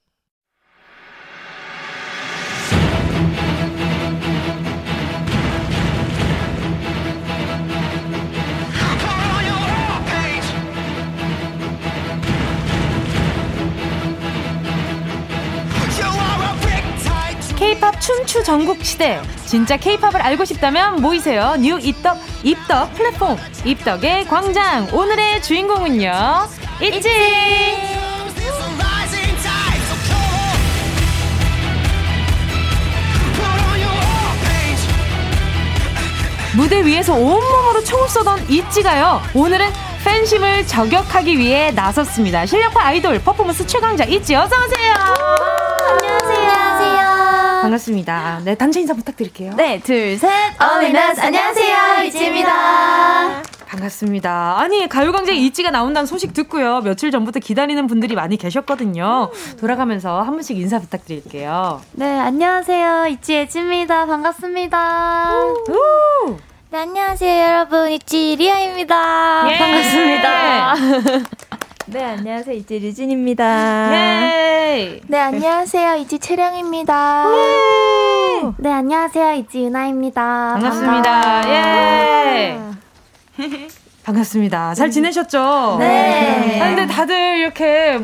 K-팝 춘추 전국 시대. 진짜 K-팝을 알고 싶다면 모이세요. new 입덕 입덕 플랫폼 입덕의 광장. 오늘의 주인공은요. 있지. 무대 위에서 온몸으로 총을 쏘던 있지가요. 오늘은 팬심을 저격하기 위해 나섰습니다. 실력파 아이돌 퍼포먼스 최강자 있지 어서 오세요. 안녕하세요. 반갑습니다. 네, 단체 인사 부탁드릴게요. 네, 둘, 셋. All in us 안녕하세요. 있지입니다. 반갑습니다. 아니, 가요광장 있지가 나온다는 소식 듣고요. 며칠 전부터 기다리는 분들이 많이 계셨거든요. 돌아가면서 한 분씩 인사 부탁드릴게요. 네, 안녕하세요. 있지 예지입니다. 반갑습니다. 우! 네, 안녕하세요, 여러분. 있지 리아입니다. 예! 반갑습니다. [LAUGHS] 네, 안녕하세요. 있지 류진입니다. 예! 네, 안녕하세요. 있지 채령입니다. 네, 안녕하세요. 이지 유나입니다. 반갑습니다. 반갑습니다. 예! [LAUGHS] 반갑습니다. 잘 지내셨죠? 네. 아, 근데 다들 이렇게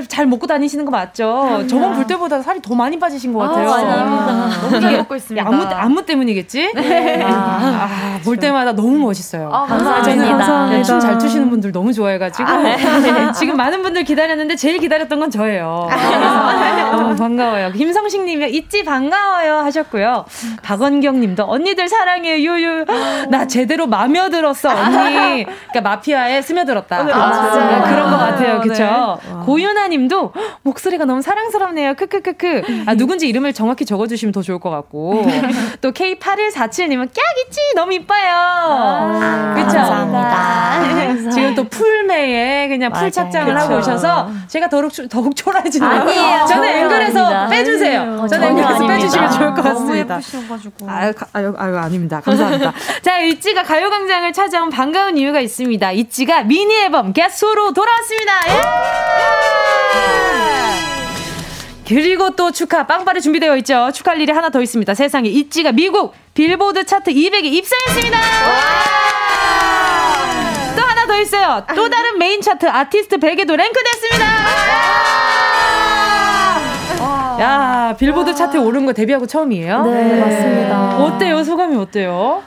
다잘 먹고 다니시는 거 맞죠? 저번 볼 때보다 살이 더 많이 빠지신 것 같아요. 아, 맞아요. 너무 잘 먹고 있습니다. 안무, 안무 때문이겠지? 네. 아, 아, 볼 때마다 너무 멋있어요. 아, 감사합니다. 네, 춤잘 추시는 분들 너무 좋아해가지고 아, 네. [LAUGHS] 지금 많은 분들 기다렸는데 제일 기다렸던 건 저예요. 아, 너무 반가워요. 김성식 님이 있지 반가워요 하셨고요. 박원경 님도 언니들 사랑해 유유. 나 제대로 마며 들었어 언니. 그러니까 마피아에 스며들었다. 아, 아, 그런 것 같아요. 그쵸? 네. 고윤아 님도 목소리가 너무 사랑스럽네요. 크크크크. 아, 누군지 이름을 정확히 적어주시면 더 좋을 것 같고. [LAUGHS] 또 K8147님은 깍 있지 너무 이뻐요. 아, 그쵸? 감사합니다. [LAUGHS] 지금 또 풀매에 그냥 풀 착장을 하고 오셔서 제가 더욱, 더욱 초라해지는 아니에요. 저는 앵글에서 빼주세요. 저는 앵글에서 빼주시면 좋을 것 같습니다. 아유, 아유, 아유, 아닙니다. 감사합니다. [LAUGHS] 자, 있지가 가요광장을 찾아온 반가운 이유가 있습니다. 있지가 미니 앨범 Guess Who로 돌아왔습니다. 예! 그리고 또 축하 빵빠레 준비되어 있죠. 축하할 일이 하나 더 있습니다. 세상에 있지가 미국 빌보드 차트 200에 입성했습니다. 또 하나 더 있어요. 또 다른 메인 차트 아티스트 100에도 랭크됐습니다. 야, 빌보드 차트에 오른 거 데뷔하고 처음이에요? 네, 네. 맞습니다. 어때요? 소감이 어때요?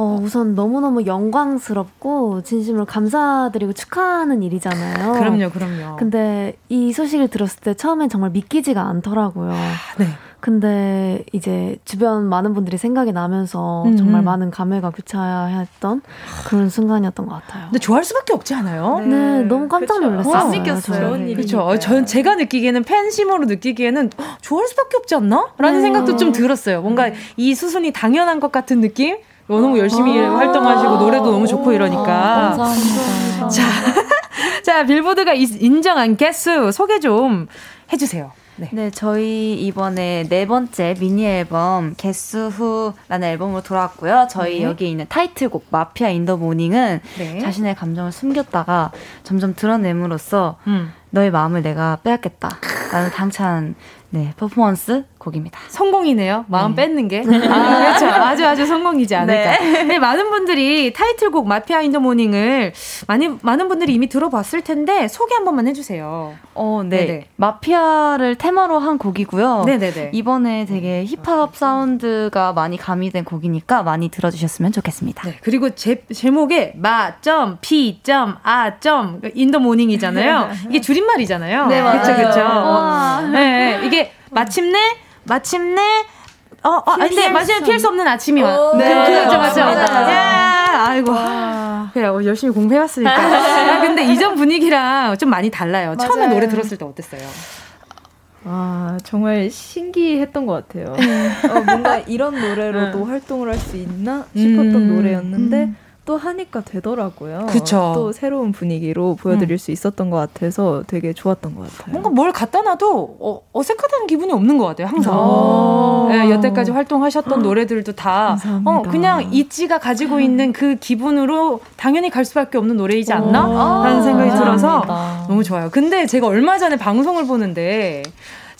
어, 우선 너무너무 영광스럽고 진심으로 감사드리고 축하하는 일이잖아요. 그럼요, 그럼요. 근데 이 소식을 들었을 때 처음엔 정말 믿기지가 않더라고요. 네. 근데 이제 주변 많은 분들이 생각이 나면서 음. 정말 많은 감회가 교차했던 그런 순간이었던 것 같아요. 근데 좋아할 수밖에 없지 않아요? 네, 네 너무 깜짝 놀랐어요. 안 믿겼어요. 그렇죠. 전 제가 느끼기에는 팬심으로 느끼기에는 좋아할 수밖에 없지 않나? 라는 네. 생각도 좀 들었어요. 뭔가 이 수순이 당연한 것 같은 느낌? 너무 열심히 아~ 활동하시고 노래도 너무 좋고 이러니까. 감사합니다. 자, [LAUGHS] 자 빌보드가 인정한 개수 소개 좀 해주세요. 네. 네. 저희 이번에 네 번째 미니 앨범 개수 후라는 앨범으로 돌아왔고요. 저희 네. 여기 있는 타이틀곡 마피아 인 더 모닝은 네. 자신의 감정을 숨겼다가 점점 드러냄으로써 음. 너의 마음을 내가 빼앗겠다. 라는 당찬 네, 퍼포먼스 곡입니다. 성공이네요. 마음 네. 뺏는 게. [LAUGHS] 아, 그렇죠. 아주 아주 성공이지 않을까. 네. 네. 많은 분들이 타이틀곡 마피아 In the morning을 많이 많은 분들이 이미 들어봤을 텐데 소개 한 번만 해주세요. 어, 네. 네네. 마피아를 테마로 한 곡이고요. 네네네. 이번에 되게 힙합 사운드가 많이 가미된 곡이니까 많이 들어주셨으면 좋겠습니다. 네. 그리고 제 제목에 마점 피점 아점 In the morning이잖아요. [LAUGHS] 이게 줄임말이잖아요. 네, 맞아요. 그렇죠, 그렇죠. 네, 이게 마침내 마침내 어, 어, 근데 마침내 피할 수 없는 아침이 와. 네, 그렇죠, 맞죠. 야, 아이고. 그래, 요 열심히 공부해왔으니까. [LAUGHS] 아, 근데 이전 분위기랑 좀 많이 달라요. 맞아요. 처음에 노래 들었을 때 어땠어요? 아, 정말 신기했던 것 같아요. 어, 뭔가 이런 노래로도 활동을 할 수 있나 싶었던 음, 노래였는데, 음. 또 하니까 되더라고요. 그쵸. 또 새로운 분위기로 보여드릴 음. 수 있었던 것 같아서 되게 좋았던 것 같아요. 뭔가 뭘 갖다 놔도 어, 어색하다는 기분이 없는 것 같아요. 항상. 네, 여태까지 활동하셨던 노래들도 다 어, 그냥 이지가 가지고 있는 그 기분으로 당연히 갈 수밖에 없는 노래이지 않나? 라는 생각이 들어서 너무 좋아요. 근데 제가 얼마 전에 방송을 보는데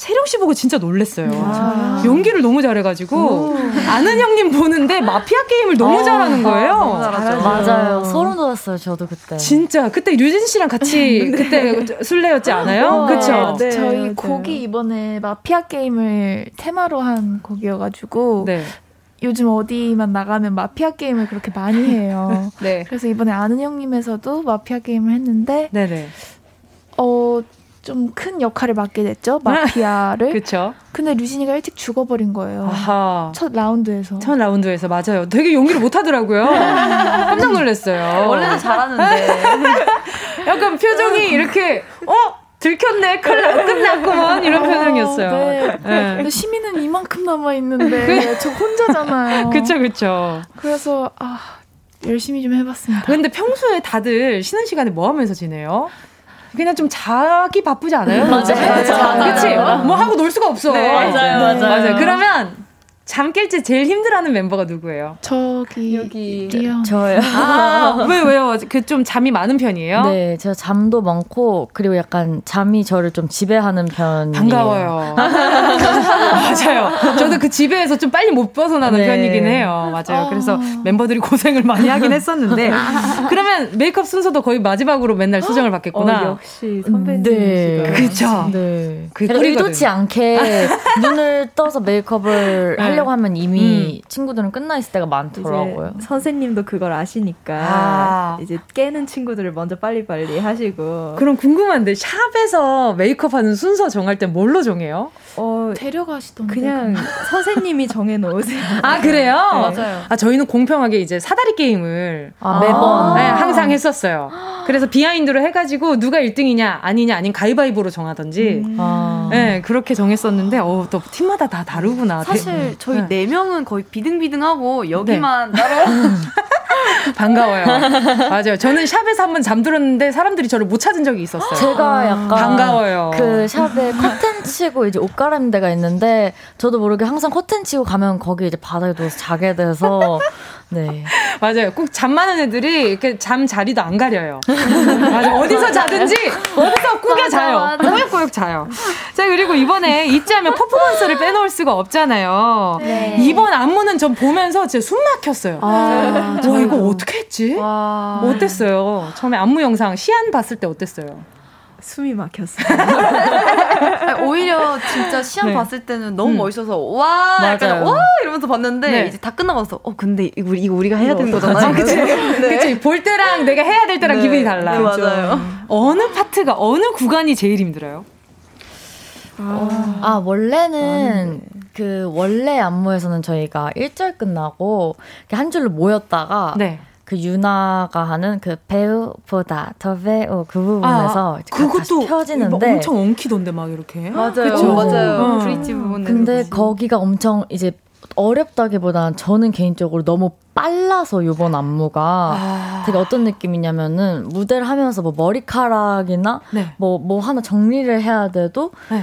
세령 씨 보고 진짜 놀랬어요. 아. 연기를 너무 잘해가지고 오. 아는 형님 보는데 마피아 게임을 너무 아, 잘하는 거예요. 너무. 맞아요. 소름 돋았어요. 저도 그때. 진짜 그때 류진 씨랑 같이 [LAUGHS] 네. 그때 술래였지 않아요? 그렇죠. 네, 저희 맞아요. 곡이 이번에 마피아 게임을 테마로 한 곡이어가지고. 네. 요즘 어디만 나가면 마피아 게임을 그렇게 많이 해요. [LAUGHS] 네. 그래서 이번에 아는 형님에서도 마피아 게임을 했는데, 네네. 어 좀 큰 역할을 맡게 됐죠 마피아를. [LAUGHS] 그렇죠. 근데 류진이가 일찍 죽어버린 거예요. 아하. 첫 라운드에서. 첫 라운드에서 맞아요. 되게 연기를 못 하더라고요. [LAUGHS] 깜짝 놀랐어요. 원래는 잘하는데. [LAUGHS] 약간 표정이 이렇게 어 들켰네, 클 끝났구먼 이런 표정이었어요. 네. 네. 근데 시민은 이만큼 남아 있는데 저 혼자잖아요. 그쵸 그쵸. 그래서 아 열심히 좀 해봤습니다. 근데 평소에 다들 쉬는 시간에 뭐 하면서 지내요? 그냥 좀 자기 바쁘지 않아요? 맞아요. 맞아요. 그치? 뭐 하고 놀 수가 없어. 네, 맞아요, 맞아요. 맞아요. 그러면 잠 깰 때 제일 힘들어하는 멤버가 누구예요? 저기 여기 리어. 저요. 아, 왜 왜요? 그 좀 잠이 많은 편이에요? 네, 제가 잠도 많고 그리고 약간 잠이 저를 좀 지배하는 편. 반가워요. [LAUGHS] 맞아요. 저도 그 집에서 좀 빨리 못 벗어나는 네. 편이긴 해요. 맞아요. 그래서 아. 멤버들이 고생을 많이 하긴 [LAUGHS] 했었는데 그러면 메이크업 순서도 거의 마지막으로 맨날 수정을 받겠구나. 어, 역시 선배님. 네. 그렇죠. 네. 그 의도치 않게 [LAUGHS] 눈을 떠서 메이크업을 네. 하려고 하면 이미 음. 친구들은 끝나 있을 때가 많더라고요. 선생님도 그걸 아시니까 아. 이제 깨는 친구들을 먼저 빨리빨리 하시고. 그럼 궁금한데 샵에서 메이크업하는 순서 정할 때 뭘로 정해요? 어, 데려가 시던데. 그냥 [LAUGHS] 선생님이 정해 놓으세요. [LAUGHS] 아, 그래요? 네. 맞아요. 아, 저희는 공평하게 이제 사다리 게임을 아, 매번 네, 항상 했었어요. 그래서 비하인드로 해 가지고 누가 1등이냐 아니냐 아닌 가위바위보로 정하던지. 음. 아. 네, 그렇게 정했었는데 어, 또 팀마다 다 다르구나. 사실 대, 저희 네. 4명은 거의 비등비등하고 여기만 네. 따로 [LAUGHS] [LAUGHS] 반가워요. 맞아요. 저는 샵에서 한 번 잠들었는데 사람들이 저를 못 찾은 적이 있었어요. 제가 약간 반가워요. 그 샵에 커튼 치고 이제 옷 갈아입는 데가 있는데 저도 모르게 항상 커튼 치고 가면 거기 이제 바닥에 누워서 자게 돼서 네. [LAUGHS] 맞아요. 꼭 잠 많은 애들이 이렇게 잠 자리도 안 가려요. 맞아. 어디서 자든지 어디서 꾸겨 자요. 꾸역꾸역 자요. 자, 그리고 이번에 있지 하면 퍼포먼스를 빼놓을 수가 없잖아요. 네. 이번 안무는 전 보면서 진짜 숨 막혔어요. 아, 와, 이거 어떻게 했지? 와. 어땠어요? 처음에 안무 영상 시안 봤을 때 어땠어요? 숨이 막혔어요. [LAUGHS] 오히려 진짜 시험 네. 봤을 때는 너무 음. 멋있어서 와 약간 와 이러면서 봤는데 네. 이제 다 끝나고 나서 어 근데 이거, 이거 우리가 해야 되는 거잖아. 아, [LAUGHS] 그치? 네. 그치 볼 때랑 내가 해야 될 때랑 네. 기분이 달라. 네, 맞아요. 어느 파트가 어느 구간이 제일 힘들어요? 아, 아 원래는 아, 그 원래 안무에서는 저희가 1절 끝나고 한 줄로 모였다가 네. 그 유나가 하는 그 배우보다 더 배우 그 부분에서 아, 그것도 펴지는데 엄청 엉키던데 막 이렇게 맞아요 그쵸? 맞아요 어. 브릿지 부분 근데 거기가 엄청 이제 어렵다기보단 저는 개인적으로 너무 빨라서 요번 안무가 아. 되게 어떤 느낌이냐면은 무대를 하면서 뭐 머리카락이나 뭐뭐 네. 뭐 하나 정리를 해야 돼도 네.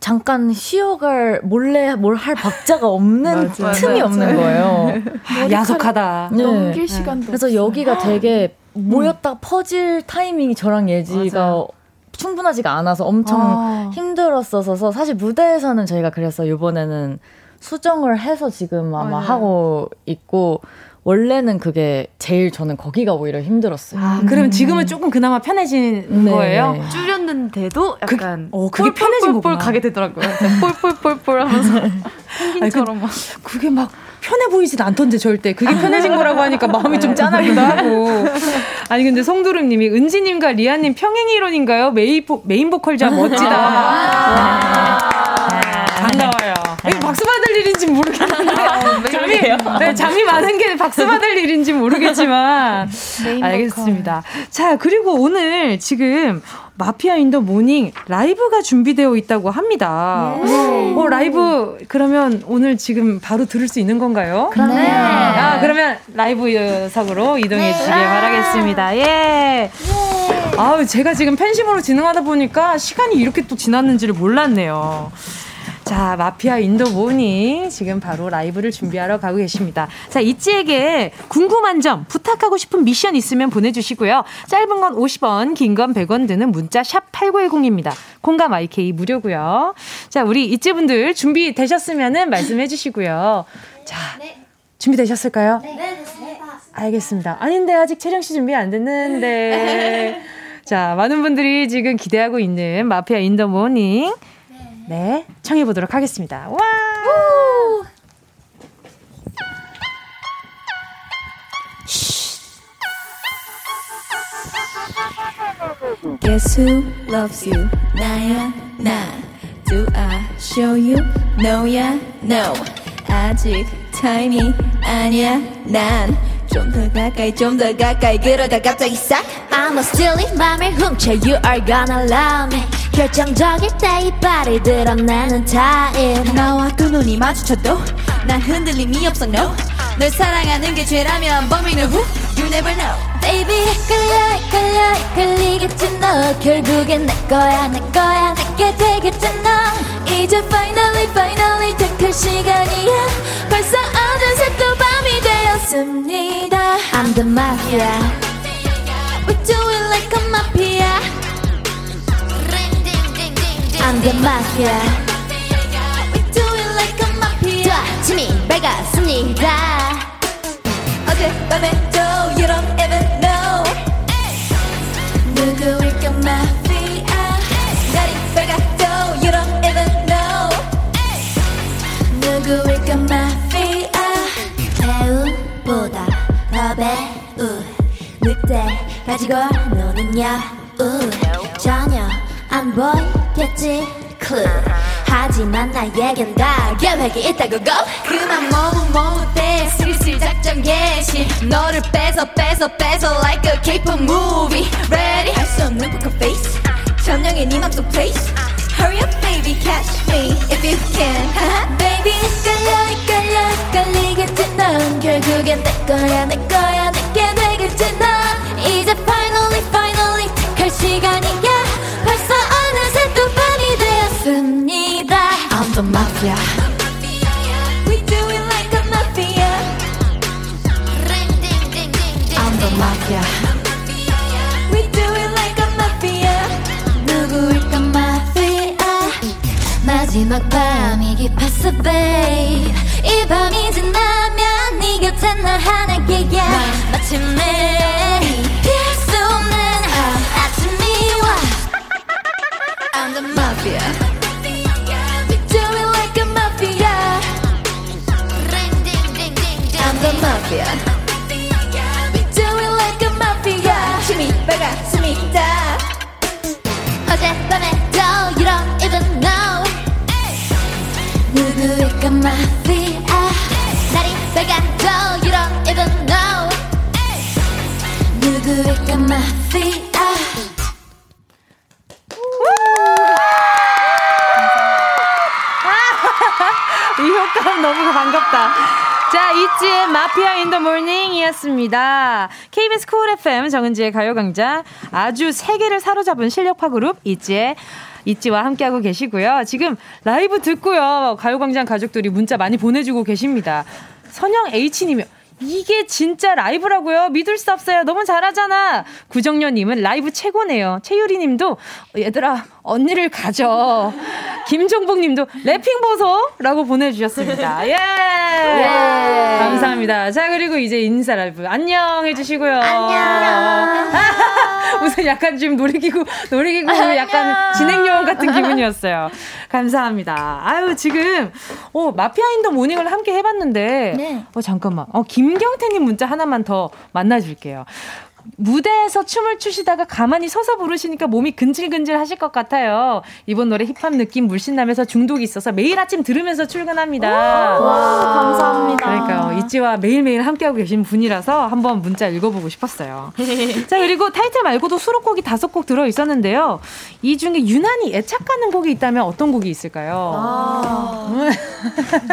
잠깐 쉬어갈 몰래 뭘 할 박자가 없는 [LAUGHS] 틈이. 없는 거예요. [LAUGHS] 아, 야속하다. 네. 넘길 시간도 그래서. 여기가 되게 음. 모였다 음. 퍼질 타이밍이 저랑 예지가 맞아요. 충분하지가 않아서 엄청 아. 힘들었어서 사실 무대에서는 저희가 그래서 이번에는 수정을 해서 지금 아마 맞아요. 하고 있고 원래는 그게 제일 저는 거기가 오히려 힘들었어요. 아, 그러면 지금은 조금 그나마 편해진 네. 거예요? 네. 줄였는데도 그, 약간 그, 어, 그게 편해진 거구나. 가게 되더라고요. 폴폴폴폴 하면서 [LAUGHS] 펭귄처럼 막 그게 막 편해 보이진 않던데 절대 그게 편해진 거라고 하니까 마음이 좀 짠하기도 [LAUGHS] 하고 아니 근데 송도름님이 은지님과 리아님 평행 이론인가요? 메인, 메인 보컬자 멋지다 아~ 반가워요 이거 박수 받을 일인지 모르겠는데 아, 잠이 네, 잠이 많은 게 박수 받을 일인지 모르겠지만 알겠습니다. 자 그리고 오늘 지금 마피아 In the morning 라이브가 준비되어 있다고 합니다. 네. 어, 라이브 그러면 오늘 지금 바로 들을 수 있는 건가요? 네. 아, 그러면 라이브 석으로 이동해 주시길 네. 바라겠습니다. 예. 예. 아우, 제가 지금 팬심으로 진행하다 보니까 시간이 이렇게 또 지났는지를 몰랐네요. 자, 마피아 In the morning 지금 바로 라이브를 준비하러 가고 계십니다. 자, 있지에게 궁금한 점, 부탁하고 싶은 미션 있으면 보내주시고요. 짧은 건 50원, 긴 건 100원 드는 문자 샵 8910입니다. 콩과 my K 무료고요. 자, 우리 있지분들 준비 되셨으면 말씀해 주시고요. 자, 네. 준비 되셨을까요? 네, 네, 알겠습니다. 아닌데 아직 채령 씨 준비 안 됐는데. [LAUGHS] 자, 많은 분들이 지금 기대하고 있는 마피아 In the morning. 네, 청해 보도록 하겠습니다. 와! Guess who loves you? 나야 나. Do I show you? No야 no. 아직 타임이 아니야 난. 좀 더 가까이 좀 더 가까이. 그러다 갑자기 싹. I'mma steal it 맘을 훔쳐 You are gonna love me. 결정적일 때 이빨이 드러나는 타임 나와 두 눈이 마주쳐도 난 흔들림이 없어 no. 널 사랑하는 게 죄라면 범인은 who? You never know. Baby 헷갈려 헷갈려 헷갈리겠지 너. 결국엔 내 거야 내 거야 내 게 되겠지 너. 이제 finally finally 택할 시간이야. 벌써 어느새 또 밤이 되었습니다 I'm the mafia We do it like a mafia I'm the mafia. We do it 밝았습니다 어젯밤에도 you don't even know 누구일까 마피아 날이 밝아도 you don't even know 누구일까 마피아 배우 보다 더 배우 늑대 가지고 노는 여우 전혀 안 보이겠지 clue 하지만 나에겐 다 계획이 있다고 go 그만 모우 때 슬슬 작전 개시 너를 뺏어 뺏어 뺏어 like a K-pop movie ready 할 수 없는 poker face 전형의 네 맘속 place hurry up baby catch me if you can baby 헷 넌 결국엔 내 거야 내 거야 내게 되겠지 넌 이제 finally finally 택할 시간이야 벌써 어느새 또 밤이 되었습니다 I'm the mafia We do it like a mafia I'm the mafia We do it like a mafia 누구일까 mafia 마지막 밤이 깊었어 babe 이 밤이 지나면 네 곁에 날 하나게 야 마침내 피할 수 없는 아침이 와 I'm the mafia We do it like a mafia I'm the mafia We do it like a mafia 힘이 밝았습니다 어젯밤에도 you don't even know 누구일까 mafia 이 효과음 너무 반갑다. 자, 있지의 마피아 In the morning이었습니다. KBS 쿨 FM 정은지의 가요광장 아주 세계를 사로잡은 실력파 그룹 있지의 있지와 함께하고 계시고요. 지금 라이브 듣고요. 가요광장 가족들이 문자 많이 보내주고 계십니다. 선영 H님이 이게 진짜 라이브라고요? 믿을 수 없어요. 너무 잘하잖아. 구정녀님은 라이브 최고네요. 최유리님도 얘들아 언니를 가져. 김종복 님도 rapping 보소라고 보내주셨습니다. 예. 예. 감사합니다. 자 그리고 이제 인사 라이브 안녕 해주시고요. 안녕. [LAUGHS] 우선 약간 좀 놀이기구 놀이기구 약간 진행요원 같은 기분이었어요. 감사합니다. 아유 지금 어 마피아 In the morning을 함께 해봤는데 네. 어 잠깐만 어 김경태님 문자 하나만 더 만나줄게요. 무대에서 춤을 추시다가 가만히 서서 부르시니까 몸이 근질근질 하실 것 같아요. 이번 노래 힙합 느낌 물씬 나면서 중독이 있어서 매일 아침 들으면서 출근합니다. 와, 감사합니다. 그러니까요. 이지와 매일매일 함께하고 계신 분이라서 한번 문자 읽어보고 싶었어요. [LAUGHS] 자, 그리고 타이틀 말고도 수록곡이 다섯 곡 들어있었는데요. 이 중에 유난히 애착가는 곡이 있다면 어떤 곡이 있을까요? 아,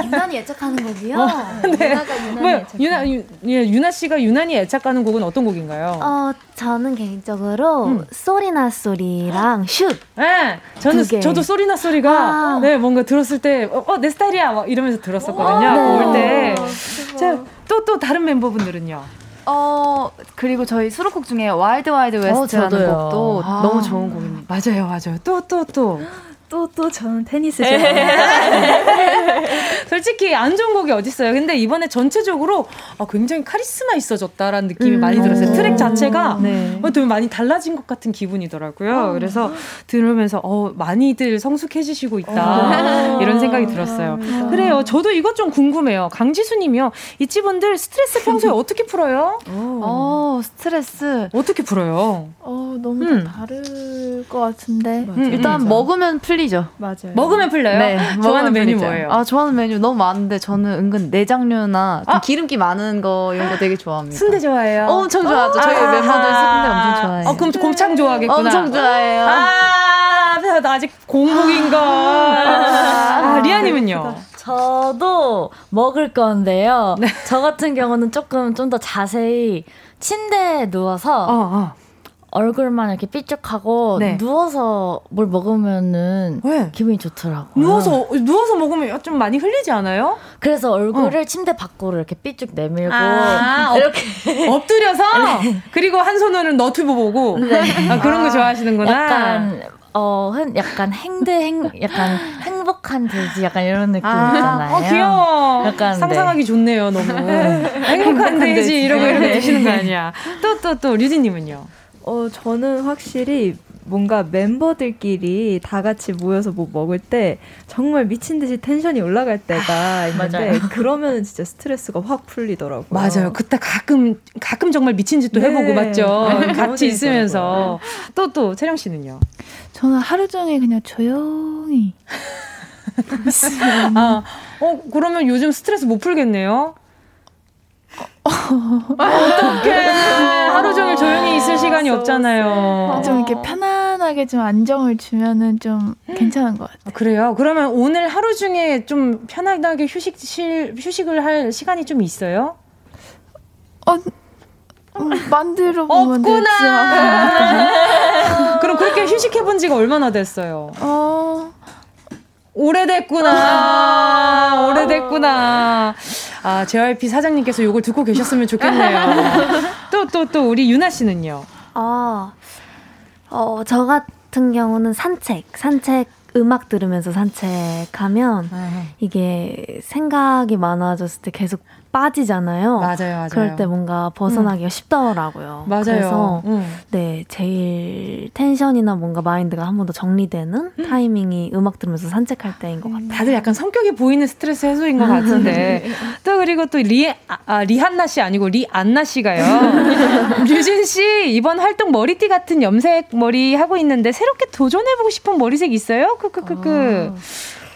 유난히 애착하는 곡이요? [LAUGHS] 네. 유나가 유난히 뭐, 애착하는 유나, 유, 예, 유나 씨가 유난히 애착가는 곡은 어떤 곡인가요? 어, 저는 개인적으로 Sorry not sorry랑 Shoot. 네, 저는. 저도 Sorry not sorry가 아. 네 뭔가 들었을 때 어 내 스타일이야 막 이러면서 들었었거든요. 네. 올 때. 자 또 또 다른 멤버분들은요. 어 그리고 저희 수록곡 중에 Wild wild west라는 저도요. 곡도 아. 너무 좋은 곡입니다. 맞아요, 맞아요. 또 또 또. 또, 또 저는 테니스 네. [LAUGHS] 솔직히 안 좋은 곡이 어딨어요. 근데 이번에 전체적으로 아, 굉장히 카리스마 있어졌다라는 느낌이 음. 많이 들었어요. 오. 트랙 자체가 네. 어, 좀 많이 달라진 것 같은 기분이더라고요. 그래서 들으면서 어, 많이들 성숙해지시고 있다. 오. 이런 생각이 들었어요. 그래요. 저도 이것 좀 궁금해요. 강지수 님이요. 이치분들 스트레스 평소에 [LAUGHS] 어떻게 풀어요? 어 스트레스 어떻게 풀어요? 어, 너무 음. 다 다를 것 같은데. 음, 일단 먹으면 풀리 죠. 맞아요. 먹으면 풀려요? 네. 좋아하는 메뉴 풀리죠. 뭐예요? 아 좋아하는 메뉴 너무 많은데 저는 은근 내장류나 좀 기름기 많은 거 이런 거 되게 좋아합니다. 순대 좋아해요? 어, 엄청 좋아하죠. 저희 아. 멤버들 순대 엄청 좋아해요. 어, 그럼 곱창 좋아하겠구나. 엄청 좋아해요. 아, 나 아직 공복인걸. 아, 리아님은요? 저도 먹을 건데요. 네. 저 같은 경우는 조금 좀 더 자세히 침대에 누워서 어, 얼굴만 이렇게 삐죽하고 네. 누워서 뭘 먹으면은 기분이 좋더라고요. 누워서, 누워서 먹으면 좀 많이 흘리지 않아요? 그래서 얼굴을 침대 밖으로 이렇게 삐쭉 내밀고 아, [LAUGHS] 이렇게 엎, 엎드려서 [LAUGHS] 그리고 한 손으로는 너튜브 보고 네. [LAUGHS] 아, 그런 거 좋아하시는구나. 약간 어, 약간 행대행, 약간 행복한 돼지, 약간 이런 느낌 아. 어, 귀여워. 약간 상상하기 네. 좋네요, 너무. 행복한 돼지 이러고 이러고 네. 드시는 거 아니야. 또, 또, 또, 류진님은요? 어, 저는 확실히 뭔가 멤버들끼리 다 같이 모여서 뭐 먹을 때 정말 미친 듯이 텐션이 올라갈 때가 아, 있는데 [LAUGHS] 그러면 진짜 스트레스가 확 풀리더라고요. 맞아요. 그때 가끔 가끔 정말 미친 짓도 네. 해보고 맞죠. 네, 같이 있으면서 또또 채령 씨는요? 저는 하루 종일 그냥 조용히 [LAUGHS] 아, 어 그러면 요즘 스트레스 못 풀겠네요. 어떡해. 하루 종일 조용히 있을 시간이 없잖아요. 좀 이렇게 편안하게 좀 안정을 주면은 좀 괜찮은 것 같아요. 아, 그래요? 그러면 오늘 하루 중에 좀 편안하게 휴식, 휴식을 할 시간이 좀 있어요? 어, 음, 만들어 보면 없구나. [LAUGHS] 그럼 그렇게 휴식해 본 지가 얼마나 됐어요? 어. 오래됐구나. 아~ 오래됐구나. 아, JYP 사장님께서 이걸 듣고 계셨으면 좋겠네요. [LAUGHS] 또, 또, 또, 우리 유나 씨는요? 아, 어, 저 같은 경우는 산책, 산책, 음악 들으면서 산책하면 아. 이게 생각이 많아졌을 때 계속 빠지잖아요. 맞아요, 맞아요. 그럴 때 뭔가 벗어나기가 음. 쉽더라고요. 맞아요. 그래서 음. 네 제일 텐션이나 뭔가 마인드가 한 번 더 정리되는 음. 타이밍이 음악 들으면서 산책할 때인 것 같아요. 다들 약간 성격이 보이는 스트레스 해소인 것 같은데 [LAUGHS] 또 그리고 또 리, 아, 아, 리한나 씨 아니고 리안나 씨가요. [LAUGHS] 류진 씨 이번 활동 머리띠 같은 염색 머리 하고 있는데 새롭게 도전해보고 싶은 머리색 있어요? 크크크크.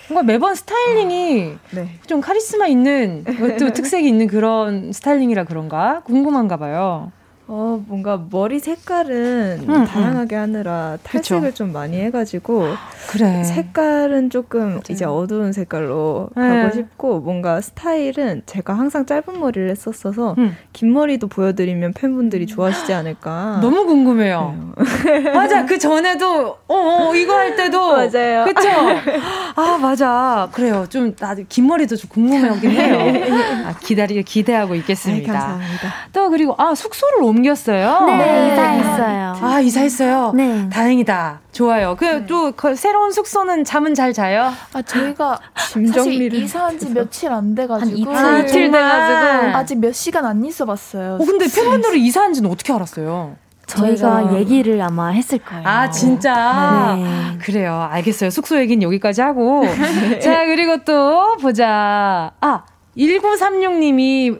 아. 뭔가 매번 스타일링이 네. 좀 카리스마 있는 또 [LAUGHS] 특색이 있는 그런 스타일링이라 그런가 궁금한가 봐요. 어, 뭔가 머리 색깔은 음, 음. 다양하게 음. 하느라 탈색을 그쵸? 좀 많이 해가지고. 그래. 색깔은 조금 맞아요. 이제 어두운 색깔로 네. 가고 싶고, 뭔가 스타일은 제가 항상 짧은 머리를 했었어서, 음. 긴 머리도 보여드리면 팬분들이 좋아하시지 않을까. 너무 궁금해요. 네. 맞아. 그 전에도, 어, 어, 이거 할 때도. [LAUGHS] 맞아요. 그쵸? [LAUGHS] 아, 맞아. 그래요. 좀, 나도 긴 머리도 좀 궁금해하긴 해요. [LAUGHS] 아, 기다리, 기대하고 있겠습니다. 네, 감사합니다. 또, 그리고, 아, 숙소를 옮 옮겼어요? 네, 네, 이사했어요. 아, 이사했어요? 네. 다행이다. 좋아요. 그또 네. 새로운 숙소는 잠은 잘 자요? 아, 저희가 사실 이사한 지 며칠 안 돼가지고. 한 이틀, 돼가지고. 아직 몇 시간 안 있어 봤어요. 어, 근데 팬분들이 이사한 지는 어떻게 알았어요? 저희가, 저희가 얘기를 아마 했을 거예요. 아, 진짜? 네. 그래요. 알겠어요. 숙소 얘기는 여기까지 하고. [LAUGHS] 자, 그리고 또 보자. 아, 1936님이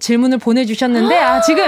질문을 보내주셨는데, 아, 지금,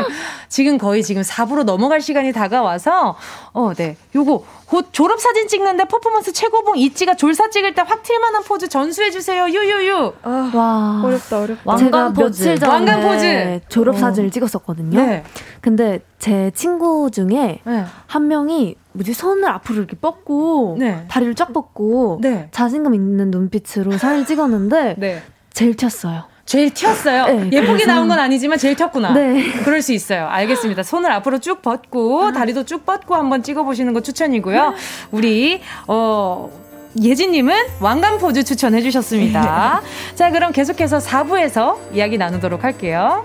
지금 거의 지금 4부로 넘어갈 시간이 다가와서, 어, 네. 요거, 곧 졸업사진 찍는데 퍼포먼스 최고봉 있지가 졸사 찍을 때 확 튈만한 포즈 전수해주세요. 유유유. 아, 와. 어렵다, 어렵다. 제가 포즈. 며칠 전에 왕관 포즈. 졸업사진을 어. 찍었었거든요. 네. 근데 제 친구 중에 네. 한 명이 뭐지 손을 앞으로 이렇게 뻗고 네. 다리를 쫙 뻗고 네. 자신감 있는 눈빛으로 사진 찍었는데 네. 제일 튀었어요. 제일 튀었어요. 네, 예쁘게. 나온 건 아니지만 제일 튀었구나. 네. 그럴 수 있어요. 알겠습니다. 손을 앞으로 쭉 뻗고 아. 다리도 쭉 뻗고 한번 찍어보시는 거 추천이고요. 우리 어. 예진님은 왕관 포즈 추천해 주셨습니다. 네. 자, 그럼 계속해서 4부에서 이야기 나누도록 할게요.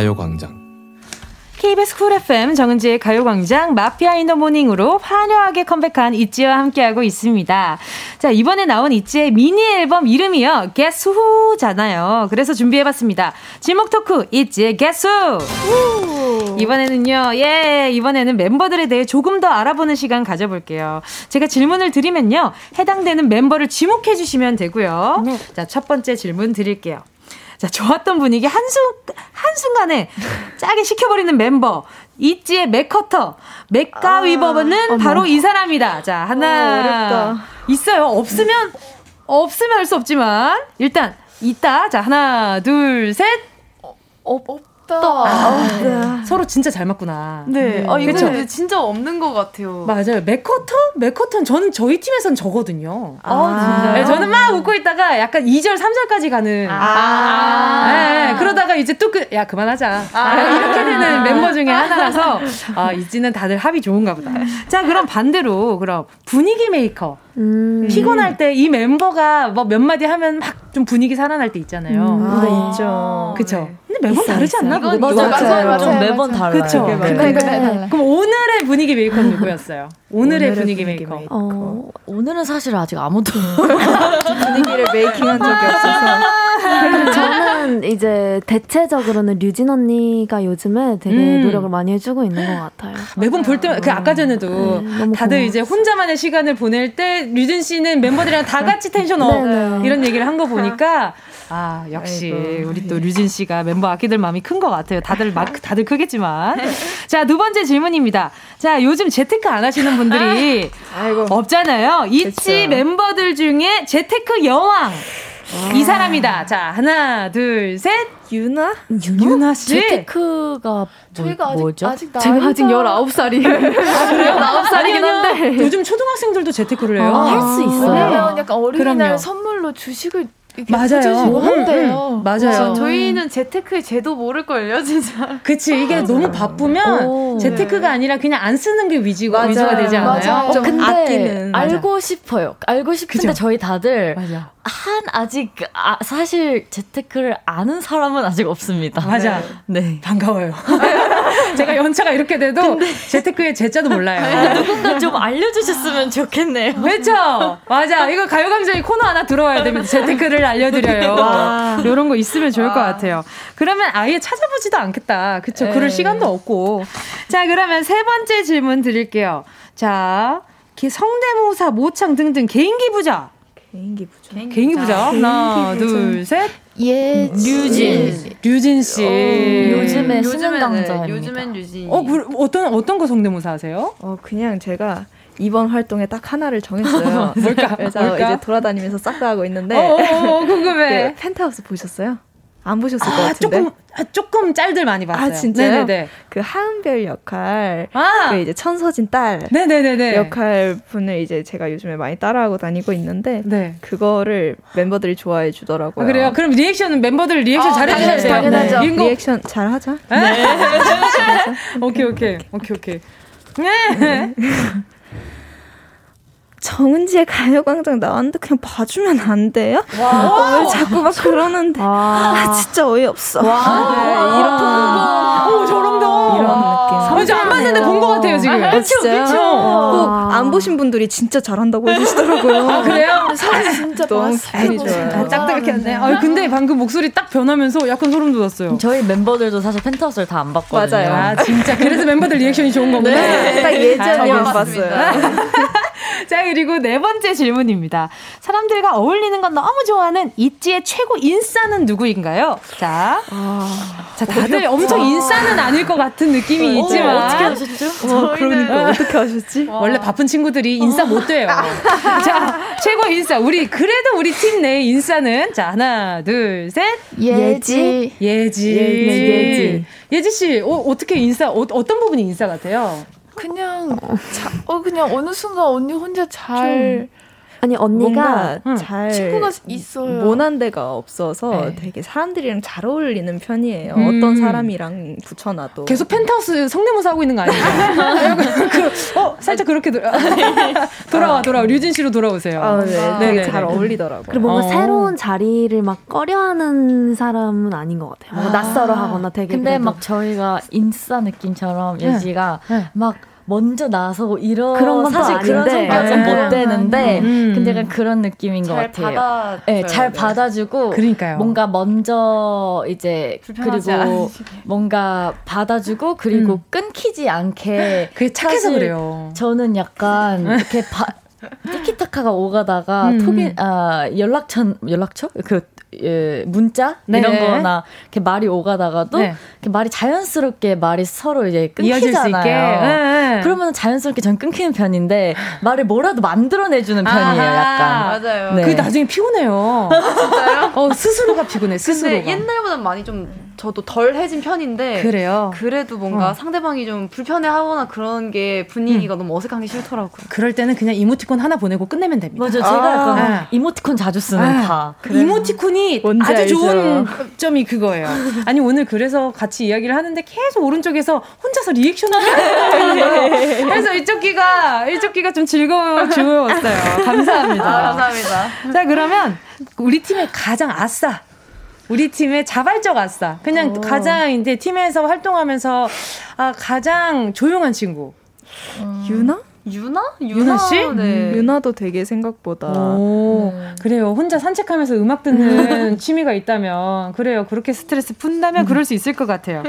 가요광장 KBS 쿨 FM 정은지의 가요광장 마피아 In the morning으로 화려하게 컴백한 있지와 함께하고 있습니다. 자, 이번에 나온 있지의 미니 앨범 이름이요. Guess Who잖아요. 그래서 준비해봤습니다. 지목 토크 있지의 Guess Who! 이번에는요, 예, 이번에는 멤버들에 대해 조금 더 알아보는 시간 가져볼게요. 제가 질문을 드리면요. 해당되는 멤버를 지목해주시면 되고요. 네. 자, 첫 번째 질문 드릴게요. 자, 좋았던 분위기 한순, 한순간에 짜게 시켜버리는 멤버. 있지의 맥커터. 맥가위버는 아, 바로 이 사람이다. 자, 하나. 어, 있어요. 없으면, 없으면 할 수 없지만. 일단, 있다. 자, 하나, 둘, 셋. 어, 어, 없다. 아, 네. 서로 진짜 잘 맞구나. 네. 아, 이거 근 진짜 없는 것 같아요. 맞아요. 맥커터? 맥커터는 저는 저희 팀에선 저거든요. 아, 네, 저는 막 웃고 있다가 약간 2절, 3절까지 가는. 아. 아. 네, 그러다가 이제 또 그, 야, 그만하자. 아. 이렇게 되는 멤버 중에 하나라서, [LAUGHS] 아, 이지는 다들 합이 좋은가 보다. 자, 그럼 반대로, 그럼 분위기 메이커. 음. 피곤할 때 이 멤버가 뭐 몇 마디 하면 막 좀 분위기 살아날 때 있잖아요. 음. 아, 네, 있죠. 그쵸. 근데 매번 있어, 다르지 않나? 맞아요, 맞아요, 맞아요, 맞아요. 좀 매번 달라요. 그쵸. 네. 네. 네. 그럼 오늘의 분위기 메이커는 누구였어요? 오늘의, 오늘의 분위기, 분위기 메이커. 메이커. 어, 오늘은 사실 아직 아무도 [LAUGHS] 분위기를 making한 적이 없어서. [LAUGHS] 저는 이제 대체적으로는 류진 언니가 요즘에 되게 음. 노력을 많이 해주고 있는 것 같아요. 매번 볼 때마다 그 아까 전에도 네, 다들. 이제 혼자만의 시간을 보낼 때 류진 씨는 멤버들이랑 다 같이 tension up 네, 네. 이런 얘기를 한 거 보니까 아 역시 아이고. 우리 또 류진 씨가 멤버 아끼들 마음이 큰 것 같아요. 다들 막 다들 크겠지만 자 두 번째 질문입니다. 자 요즘 재테크 안 하시는 분들이 아이고. 없잖아요. 있지 멤버들 중에 재테크 여왕. 와. 이 사람이다. 자, 하나, 둘, 셋. 유나? 유나 씨? 재테크가 뭐, 저희가 아직, 뭐죠? 아직 제가 아직 19살이에요. 19살이긴 [LAUGHS] 한데. 요즘 초등학생들도 재테크를 해요. 아, 할수 있어요. 왜냐면 약간 어린이날 그럼요. 선물로 주식을 맞아요. 한대요. 음, 맞아요. 저희는 재테크의 제도 모를걸요, 진짜. 그치. 이게 맞아요. 너무 바쁘면 오, 재테크가 네. 아니라 그냥 안 쓰는 게 위주가, 맞아요. 위주가 되지 않아요? 맞아요. 어, 근데 아끼는. 알고 맞아. 싶어요. 알고 싶은데 그죠? 저희 다들 맞아. 한 아직 아, 사실 재테크를 아는 사람은 아직 없습니다. 맞아. 네. 반가워요. [LAUGHS] 제가 연차가 이렇게 돼도 근데... 재테크의 제자도 몰라요. 누군가 좀 알려주셨으면 좋겠네요. 그렇죠. 맞아. 이거 가요광장에 코너 하나 들어와야 됩니다. 재테크를 알려드려요. 이런 거 있으면 좋을 와. 것 같아요. 그러면 아예 찾아보지도 않겠다. 그쵸. 네. 그럴 시간도 없고. 자, 그러면 세 번째 질문 드릴게요. 자, 성대모사, 모창 등등 개인기 부자. 개인기 부자. 개인기 부자. 하나, 둘, 셋. 예, 류진. 류진 씨. 어, 요즘에 수능 강자. 요즘엔 류진. 어, 그, 어떤 어떤 거 성대모사 하세요? 어, 그냥 제가 이번 활동에 딱 하나를 정했어요. [LAUGHS] 뭘까? 그래서 뭘까? 이제 돌아다니면서 싹 다 하고 있는데. 어, 어, 어 궁금해. [LAUGHS] 그 펜트하우스 보셨어요? 안 보셨을 아, 것 같은데. 조금 아, 조금 짤들 많이 봤어요. 아 진짜요? 네네네. 그 하은별 역할, 아! 그 이제 천서진 딸, 네네네네. 역할 분을 이제 제가 요즘에 많이 따라하고 다니고 있는데, 네. 그거를 멤버들이 좋아해 주더라고요. 아, 그래요? 그럼 리액션은 멤버들 리액션 아, 잘해 주셔야 돼요. 당연하죠. 네. 리액션 잘 하자. 네. 네. [LAUGHS] 오케이 오케이 오케이 오케이. 네. 정은지의 가요광장 나왔는데 그냥 봐주면 안 돼요? 와. 왜 자꾸 막 그러는데 와. 아 진짜 어이없어. 와. 네, 이런 거. 오 저런다. 이런. 이제 안 봤는데 본 것 같아요 지금. 아, 진짜요? 꼭안 보신 분들이 진짜 잘한다고 해주시더라고요. 아, 그래요? 사실 [LAUGHS] 진짜 너무 기분이 좋아요. 짝짝했네. 아 근데 방금 목소리 딱 변하면서 약간 소름 돋았어요. 저희 멤버들도 사실 펜트하우스를 다 안 봤거든요. 맞아요. 아 진짜 그래서 멤버들 리액션이 좋은 거구나. 네. 딱 예전이만 봤어요. [LAUGHS] 자, 그리고 네 번째 질문입니다. 사람들과 어울리는 건 너무 좋아하는 있지의 최고 인싸는 누구인가요? 자, 아, 자 다들 어렵다. 엄청 인싸는 아닐 것 같은 느낌이 어, 있지만 어떻게 하셨죠? 어, 그러니까 어떻게 하셨지? 원래 바쁜 친구들이 인싸 못 돼요. 자, 최고 인싸 우리 그래도 우리 팀 내 인싸는 자 하나, 둘, 셋. 예지. 예지. 예지. 예지. 예지 씨, 어, 어떻게 인싸 어, 어떤 부분이 인싸 같아요? 그냥 자, 어 그냥 어느 순간 언니 혼자 잘 아니 언니가 잘 친구가 있어요. 모난 데가 없어서 네. 되게 사람들이랑 잘 어울리는 편이에요. 음. 어떤 사람이랑 붙여놔도 계속 펜트하우스 성대모사 하고 있는 거 아니에요? [LAUGHS] 그, 어 살짝 그렇게 도, [LAUGHS] 돌아와 돌아와 류진 씨로 돌아오세요. 아, 네, 아, 되게 잘 어울리더라고요. 그리고 뭔가 어. 새로운 자리를 막 꺼려하는 사람은 아닌 것 같아요. 뭔가 아. 낯설어하거나 되게 근데 그래도. 막 저희가 인싸 느낌처럼 예지가 네. 네. 막 먼저 나서고 이런 그런 건 사실 그런 성격은 네. 못 되는데 음. 근데 약간 그런 느낌인 것 같아요. 받아 네, 잘 받아주고 그러니까요. 뭔가 먼저 이제 그리고 뭔가 받아주고 그리고 음. 끊기지 않게 [LAUGHS] 그게 착해서 그래요. 저는 약간 이렇게 바, 티키타카가 오가다가 음. 톡인 아 연락처 연락처 그 예, 문자 네. 이런 거나 이렇게 말이 오가다가도 네. 이렇게 말이 자연스럽게 말이 서로 이제 끊기잖아요. 네. 네. 그러면 자연스럽게 전 끊기는 편인데 [LAUGHS] 말을 뭐라도 만들어내주는 편이에요. 약간. 맞아요. 네. 그게 나중에 피곤해요. 아, [LAUGHS] 진짜요? 어 스스로가 피곤해. 스스로가. 옛날보다 많이 좀 저도 덜 해진 편인데 그래요. 그래도 뭔가 어. 상대방이 좀 불편해하거나 그런 게 분위기가 음. 너무 어색한 게 싫더라고요. 그럴 때는 그냥 이모티콘 하나 보내고 끝내면 됩니다. 맞아, 제가 아. 아. 이모티콘 자주 쓰는 아. 다. 그래. 이모티콘이 아주 알죠. 좋은 점이 그거예요. 아니 오늘 그래서 같이 이야기를 하는데 계속 오른쪽에서 혼자서 리액션을 해요. 그래서 이쪽 귀가 이쪽 귀가 좀 즐거워 즐거웠어요. 감사합니다. 아, 감사합니다. 자 그러면 우리 팀의 가장 아싸 우리 팀의 자발적 아싸. 그냥 오. 가장 이제 팀에서 활동하면서 아, 가장 조용한 친구. 음. 유나? 유나? 유나 씨? 네. 음, 유나도 되게 생각보다. 오, 네. 그래요. 혼자 산책하면서 음악 듣는 [LAUGHS] 취미가 있다면, 그래요. 그렇게 스트레스 푼다면 그럴 수 있을 것 같아요.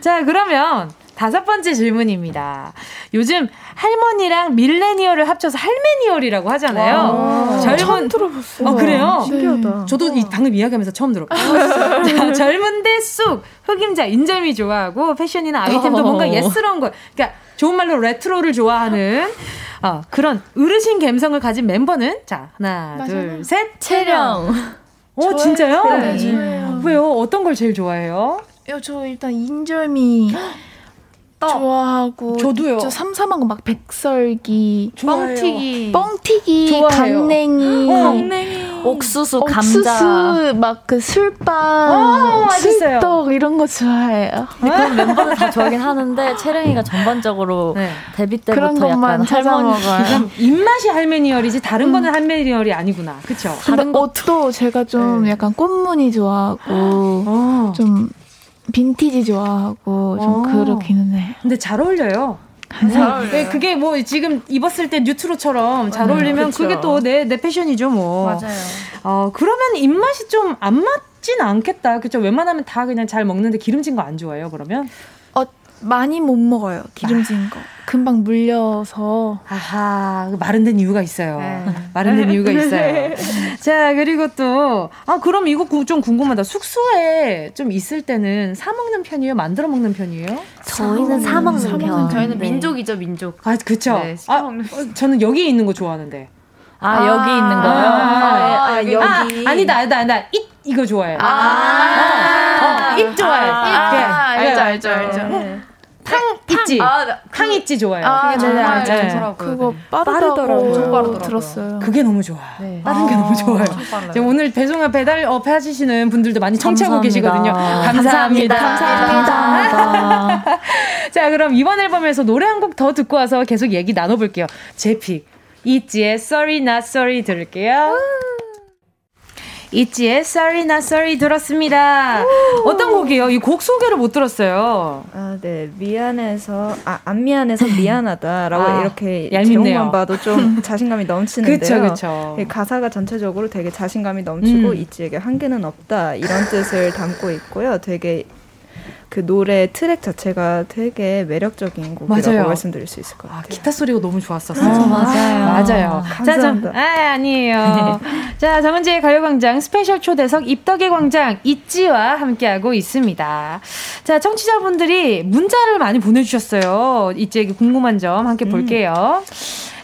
자, 그러면 다섯 번째 질문입니다. 요즘 할머니랑 밀레니얼을 합쳐서 할메니얼이라고 하잖아요. 와, 젊은 처음 들어봤어요. 어, 그래요? 신기하다. 저도 이 방금 이야기하면서 처음 들어봤어요. 젊은데 쑥 흑임자 인절미 좋아하고 패션이나 아이템도 뭔가 예스러운 거. 그러니까 좋은 말로 레트로를 좋아하는 어, 그런 어르신 감성을 가진 멤버는 자 하나. 둘 셋. 채령. 어 진짜요? 네. 왜요? 어떤 걸 제일 좋아해요? 저 일단 인절미 떡. 좋아하고 저도요. 저 삼삼한 거 막 백설기, 좋아해요. 뻥튀기, 뻥튀기, 좋아해요. 강냉이, 어. 강냉이, 옥수수, 감자, 옥수수 막그 술빵, 어, 술떡 이런 거 좋아해요. 그런 멤버들 다 좋아하긴 하는데 채령이가 전반적으로 [LAUGHS] 네. 데뷔 때부터 약간 할머니 입맛이 할메니얼이지 다른 음. 거는 할메니얼이 아니구나. 그렇죠? 다른 옷도 제가 좀 네. 약간 꽃무늬 좋아하고 어. 좀 빈티지 좋아하고 좀 어. 그렇기는 해. 근데 잘 어울려요. 잘 네, 그게 뭐 지금 입었을 때 뉴트로처럼 잘 음, 어울리면 그쵸. 그게 또 내 내 패션이죠 뭐. 맞아요. 어 그러면 입맛이 좀 안 맞진 않겠다. 그죠? 웬만하면 다 그냥 잘 먹는데 기름진 거 안 좋아해요. 그러면? 어 많이 못 먹어요. 기름진 거. 금방 물려서. 아하, 마른 된 이유가 있어요. 네. [LAUGHS] 마른 된 이유가 있어요. 자, 그리고 또, 아, 그럼 이거 좀 궁금하다. 숙소에 좀 있을 때는 사먹는 편이에요? 만들어 먹는 편이에요? 저희는 사먹는, 사 편. 저희는 네. 민족이죠, 민족. 아, 그쵸. 네, 아, 어, 저는 여기 있는 거 좋아하는데. 아, 아 여기 있는 거요? 아, 아, 아, 여기. 아, 니다 아니다, 아니다. 이, 이거 좋아해요. 아, 아, 어, 입 좋아해요. 아, 입. 아, 알죠, 알죠, 알죠. 네. 팡이츠. 아, 그, 팡이츠 좋아요. 아, 그게 정말 네. 좋더라고요. 그거 빠르더라고요. 엄청 빠르더라고요. 들었어요. 그게 너무 좋아. 네. 빠른 게 아, 너무 좋아요. 지금 오늘 배송을 배달 업 해주시는 분들도 많이 청취하고 계시거든요. 감사합니다. 감사합니다. 감사합니다. [LAUGHS] 자, 그럼 이번 앨범에서 노래 한 곡 더 듣고 와서 계속 얘기 나눠볼게요. 제 pick. 있지의 Sorry Not Sorry 들을게요. 있지의 Sorry Not Sorry 들었습니다. 어떤 곡이에요? 이 곡 소개를 못 들었어요. 아, 네. 미안해서, 아, 안 미안해서 미안하다라고 아, 이렇게 얄밉네요. 제목만 봐도 좀 [LAUGHS] 자신감이 넘치는데요. 그쵸, 그쵸. 가사가 전체적으로 되게 자신감이 넘치고 음. 있지에게 한계는 없다 이런 뜻을 담고 있고요. 되게 그 노래 트랙 자체가 되게 매력적인 곡이라고 맞아요. 말씀드릴 수 있을 것 아, 같아요. 아, 기타 소리가 너무 좋았어서. 아, 맞아요. 맞아요. 감사합니다. 자, 저, 아, 아니에요. [LAUGHS] 자, 정은지의 가요광장 스페셜 초대석 입덕의 광장 있지와 함께하고 있습니다. 자, 청취자분들이 문자를 많이 보내주셨어요. 있지에게 궁금한 점 함께 음. 볼게요.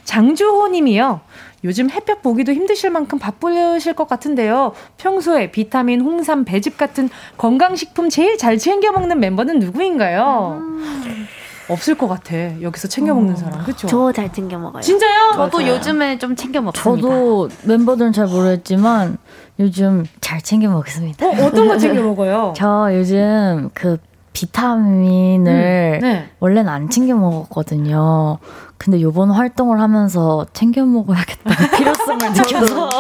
장주호 님이요. 요즘 햇볕 보기도 힘드실 만큼 바쁘실 것 같은데요. 평소에 비타민, 홍삼, 배즙 같은 건강식품 제일 잘 챙겨 먹는 멤버는 누구인가요? 음. 없을 것 같아. 여기서 챙겨 먹는 어. 사람. 그렇죠? 저 잘 챙겨 먹어요. 진짜요? 저도 맞아요. 요즘에 좀 챙겨 먹습니다. 저도 멤버들은 잘 모르겠지만 요즘 잘 챙겨 먹습니다. 어, 어떤 거 챙겨 먹어요? [LAUGHS] 저 요즘 그 비타민을 음, 네. 원래는 안 챙겨 먹었거든요. 근데 요번 활동을 하면서 챙겨 먹어야겠다 [LAUGHS] 필요성을 느껴서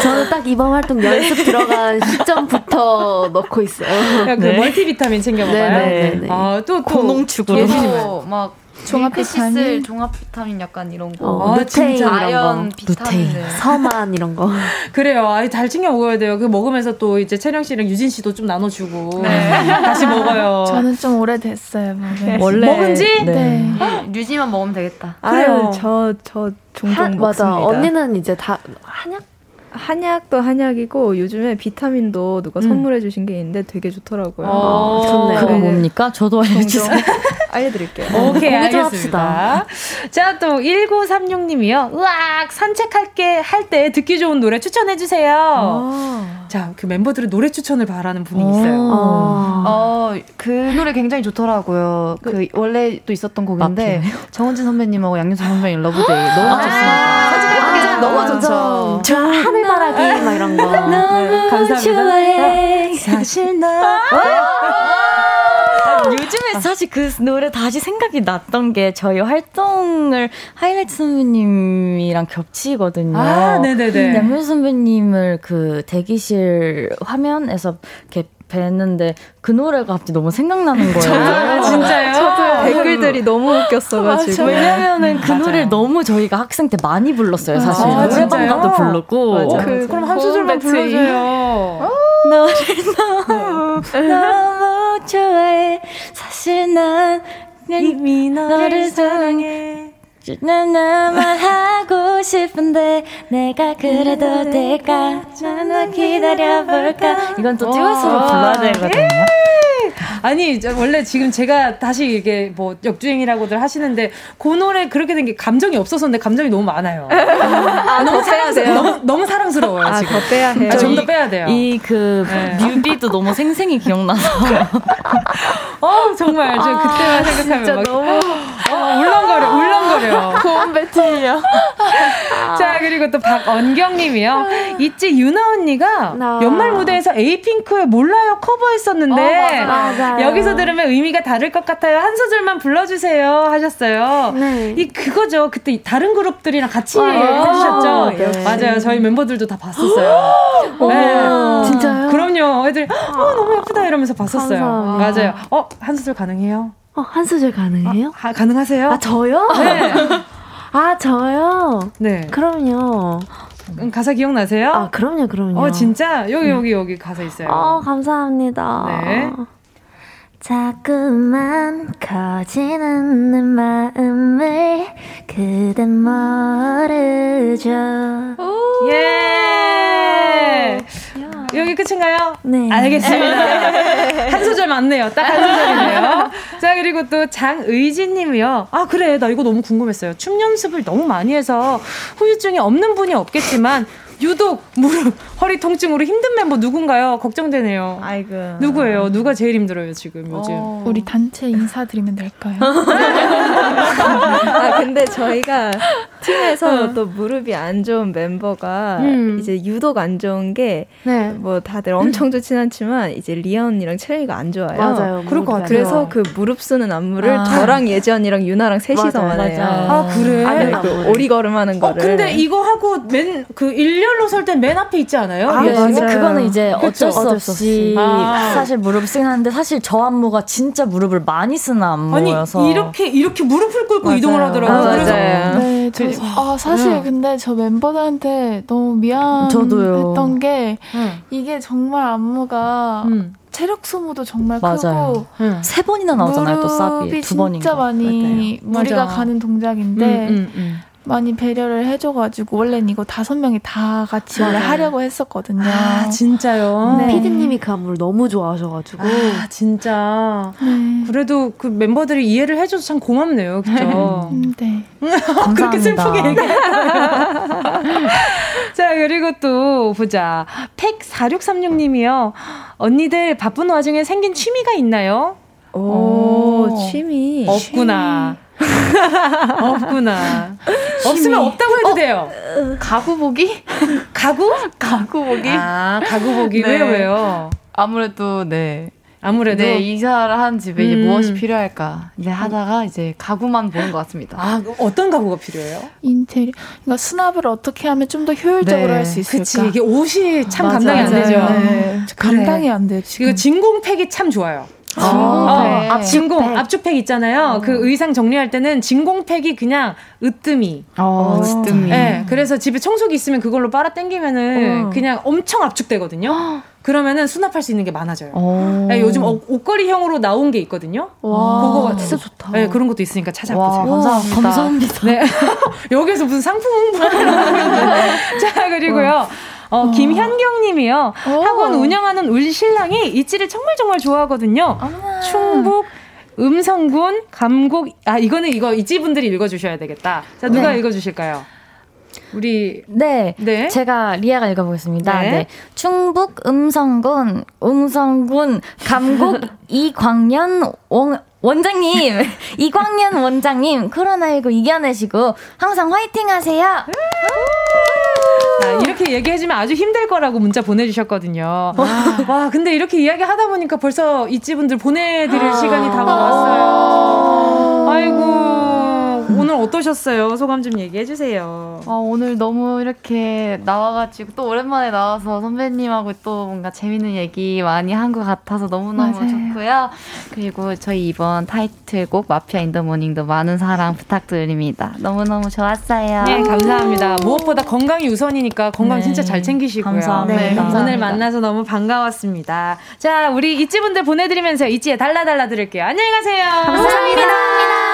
저는 딱 이번 활동 연습 들어간 시점부터 넣고 있어요. 그 네. 멀티비타민 챙겨 먹어요. 네, 네, 네. 아또 고농축으로 막 종합 비타민, 종합 비타민 약간 이런 거. 어, 루테인 이런 거. 비타민, 서만 이런 거. [LAUGHS] 그래요. 아, 잘 챙겨 먹어야 돼요. 그 먹으면서 또 이제 채령 씨랑 유진 씨도 좀 나눠주고 네. [LAUGHS] 다시 먹어요. 저는 좀 오래됐어요. 네. 원래 먹은지? 네. 네. 어, 유지만 먹으면 되겠다. 그래요. 저저 종종 하, 먹습니다. 맞아. 언니는 이제 다 한약 한약도 한약이고 요즘에 비타민도 누가 음. 선물해 주신 게 있는데 되게 좋더라고요. 아, 좋네요. 그거 뭡니까? 저도 알려주세요. [LAUGHS] 알려드릴게요. 오케이, 알겠습니다. 자, 또 1936님이요. 으악! 산책할게, 할 때 듣기 좋은 노래 추천해 주세요. 아. 자, 그 멤버들은 노래 추천을 바라는 분이 있어요. 아. 어, 그 노래 굉장히 좋더라고요. 그, 그 원래 또 있었던 곡인데, 정은지 선배님하고 양요섭 선배님 Love Day. 너무 아. 좋습니다. 때 너무 좋죠. 저 하늘바라기, 막 이런 거. [LAUGHS] 네. 감사합니다. 사실 나. 요즘에 사실 그 노래 다시 생각이 났던 게 저희 활동을 하이라이트 선배님이랑 겹치거든요. 아, 네네네. 양현 선배님을 그 대기실 화면에서 이렇게 뵀는데 그 노래가 갑자기 너무 생각나는 거예요. [LAUGHS] 아, 진짜요? 저도 댓글들이 너무 웃겼어가지고. 왜냐면은 그. 노래를 너무 저희가 학생 때 많이 불렀어요, 사실. 아, 노래방 가도 부르고. 그, 그럼 한 소절만 불러줘요. 너를 너무, 너무 좋아해. 사실 난 이미 너를 사랑해. 나만 하고 싶은데 내가 그래도 될까? 나만 기다려볼까? 이건 또 듀엣으로 불러야 되거든요. 예! 아니 원래 지금 제가 다시 이게 뭐 역주행이라고들 하시는데 그 노래 그렇게 된 게 감정이 없었었는데 감정이 너무 많아요. [LAUGHS] 아, 너무 사랑스러워. 너무, 너무 사랑스러워요 아, 지금. 더 빼야 해요. 아, 좀더 빼야 돼요. 이그 뮤비도 너무 생생히 기억나서. [LAUGHS] 어 정말 저 그때만 아, 생각하면 막 너무 어, 울렁거려 울렁거려. [LAUGHS] 고음 배틀이요. 자 그리고 또 박언경님이요. 있지 유나 언니가 연말 무대에서 에이핑크의 몰라요 커버했었는데 어, 맞아, 맞아. 여기서 들으면 의미가 다를 것 같아요. 한 소절만 불러주세요 하셨어요. 네. 이 그거죠. 그때 다른 그룹들이랑 같이 아, 해주셨죠. 네. 맞아요. 저희 멤버들도 다 봤었어요. [GASPS] 네. 진짜요? 그럼요. 애들 어 너무 예쁘다 이러면서 봤었어요. 감사합니다. 맞아요. 어한 소절 가능해요? 어, 한 소절 가능해요? 아, 가능하세요? 아, 저요? 네. [LAUGHS] 아, 저요? 네. 그럼요. 음, 가사 기억나세요? 아, 그럼요, 그럼요. 어, 진짜? 여기, 여기, 여기 가사 있어요. 어, 감사합니다. 네. 자꾸만 커지는 내 마음을 그댄 모르죠. 예! 여기 끝인가요? 네. 알겠습니다. [LAUGHS] 한 소절 맞네요. 딱 한 소절이네요. 자, 그리고 또 장의진 님이요. 아, 그래. 나 이거 너무 궁금했어요. 춤 연습을 너무 많이 해서 후유증이 없는 분이 없겠지만 유독 무릎, [LAUGHS] 허리 통증으로 힘든 멤버 누군가요? 걱정되네요. 아이고. 누구예요? 누가 제일 힘들어요, 지금 요즘? 어. 우리 단체 인사드리면 될까요? 아, 근데 저희가 팀에서 어. 또 무릎이 안 좋은 멤버가 음. 이제 유독 안 좋은 게뭐 네. 다들 엄청 좋진 않지만 이제 리아 언니랑 채영이가 안 좋아요. 맞아요. 그럴 것 같아요. 그래서 그 무릎 쓰는 안무를 아. 저랑 예지 언니랑 유나랑 셋이서만 해요. 아, 그래? 네, 그 오리걸음 하는 거를. 어, 근데 이거 하고 맨, 그 일렬로 설때맨 앞에 있지 않아요? 아, 네, 근데 그거는 이제 어쩔 수 어쩔 없이 아. 사실 무릎 쓰긴 하는데 사실 저 안무가 진짜 무릎을 많이 쓰는 안무여서 아니, 이렇게, 이렇게 무릎을 꿇고 맞아요. 이동을 하더라고요. 아, 그래서 맞아요. 네, 저, 아, 사실 응. 근데 저 멤버들한테 너무 미안했던 저도요. 게 응. 이게 정말 안무가 음. 체력 소모도 정말 맞아요. 크고 세 번이나 나오잖아요. 또 사비 무릎이 두 번인가. 진짜 많이 맞아요. 무리가 맞아. 가는 동작인데 음, 음, 음. 많이 배려를 해줘가지고 원래는 이거 다섯 명이 다 같이 원래. 하려고 했었거든요. 아, 진짜요? 네. 피디님이 그 안무를 너무 좋아하셔가지고. 아, 진짜. 네. 그래도 그 멤버들이 이해를 해줘서 참 고맙네요. 그죠? 음, 네. [LAUGHS] 그렇게 슬프게 얘기해. [LAUGHS] 자, 그리고 또 보자. 팩4636님이요. 언니들 바쁜 와중에 생긴 취미가 있나요? 오, 오. 취미. 없구나. 없구나. 없으면 없다고 해도 돼요. 가구 보기? 가구? 가구 보기? 아, 가구 보기. 네. 왜요, 왜요? 아무래도 네. 아무래도. 네, 이사를 한 집에 이제 음. 무엇이 필요할까 이제 하다가 이제 가구만 보는 것 같습니다. 아, 어떤 가구가 필요해요? 인테리어. 그러니까 수납을 어떻게 하면 좀 더 효율적으로 네. 할수 있을까? 그치. 이게 옷이 참 맞아요. 감당이 안 되죠. 네. 감당이 안 지금. 이거 진공팩이 참 좋아요. 진공팩. 어, 진공 압축팩 있잖아요. 그 의상 정리할 때는 진공팩이 그냥 으뜸이. 어, 으뜸이. 네, 그래서 집에 청소기 있으면 그걸로 빨아 당기면은 어. 그냥 엄청 압축되거든요. 그러면은 수납할 수 있는 게 많아져요. 어. 네, 요즘 옷- 옷걸이형으로 나온 게 있거든요. 와, 그거 진짜 좋다. 네, 그런 것도 있으니까 찾아보세요. 와, 감사합니다. 감사합니다. 네. [LAUGHS] 여기서 무슨 상품 홍보를 있는데. [LAUGHS] 자, 그리고요. 어, 김현경 님이요. 학원 운영하는 우리 신랑이 이치를 정말 정말 좋아하거든요. 충북 음성군 감곡 아 이거는 이거 이지 분들이 읽어주셔야 되겠다. 자 누가 네. 읽어주실까요? 우리 네, 네. 제가 리아가 읽어보겠습니다. 네. 네. 충북 음성군 음성군 감곡 [LAUGHS] 이광년 원 원장님, [LAUGHS] 이광년 원장님, 코로나19 이겨내시고 항상 화이팅 하세요. 아, 이렇게 얘기해주면 아주 힘들 거라고 문자 보내주셨거든요. 와, 와 근데 이렇게 이야기 하다 보니까 벌써 이찌분들 보내드릴 아~ 시간이 다가왔어요. 아이고. 오늘 어떠셨어요? 소감 좀 얘기해 주세요. 아, 오늘 너무 이렇게 나와가지고 또 오랜만에 나와서 선배님하고 또 뭔가 재밌는 얘기 많이 한 것 같아서 너무너무 맞아요. 좋고요. 그리고 저희 이번 타이틀곡 마피아 인 더 모닝도 많은 사랑 부탁드립니다. 너무너무 좋았어요. 네, 감사합니다. 무엇보다 건강이 우선이니까 건강 네. 진짜 잘 챙기시고요. 감사합니다. 네, 감사합니다. 오늘 만나서 너무 반가웠습니다. 자, 우리 이찌분들 보내드리면서 이찌에 달라달라 드릴게요. 안녕히 가세요. 감사합니다. 감사합니다.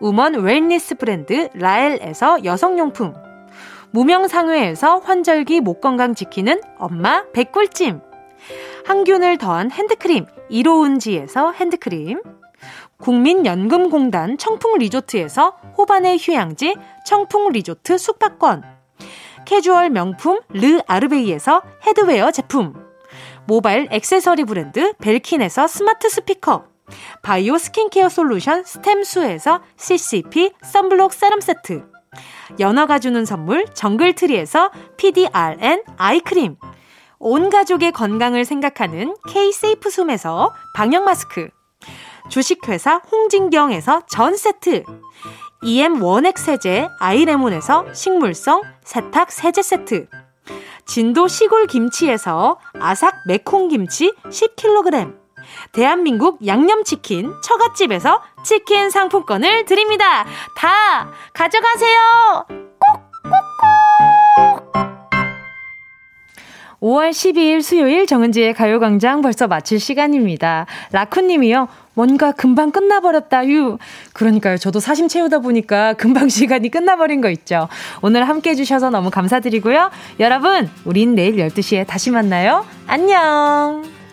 woman wellness 브랜드 라엘에서 여성용품, 무명상회에서 환절기 목 건강 지키는 엄마 배꿀찜, 항균을 더한 핸드크림 이로운지에서 핸드크림, 국민연금공단 청풍리조트에서 호반의 휴양지 청풍리조트 숙박권, 캐주얼 명품 르 아르베이에서 headwear 제품, 모바일 액세서리 브랜드 벨킨에서 스마트 스피커, 바이오 스킨케어 솔루션 스템수에서 CCP 썬블록 세럼 세트. 연어가 주는 선물 정글트리에서 PDRN 아이크림. 온 가족의 건강을 생각하는 K-세이프 숨에서 방역 마스크. 주식회사 홍진경에서 전 세트. EM 원액 세제 아이레몬에서 식물성 세탁 세제 세트. 진도 시골 김치에서 아삭 매콩 김치 10kg 대한민국 양념치킨 처갓집에서 치킨 상품권을 드립니다. 다 가져가세요. 꼭꼭꼭. 5월 12일 수요일 정은지의 가요광장 벌써 마칠 시간입니다. 라쿠님이요. 뭔가 금방 끝나버렸다, 유. 그러니까요. 저도 사심 채우다 보니까 금방 시간이 끝나버린 거 있죠. 오늘 함께 해주셔서 너무 감사드리고요. 여러분, 우린 내일 12시에 다시 만나요. 안녕!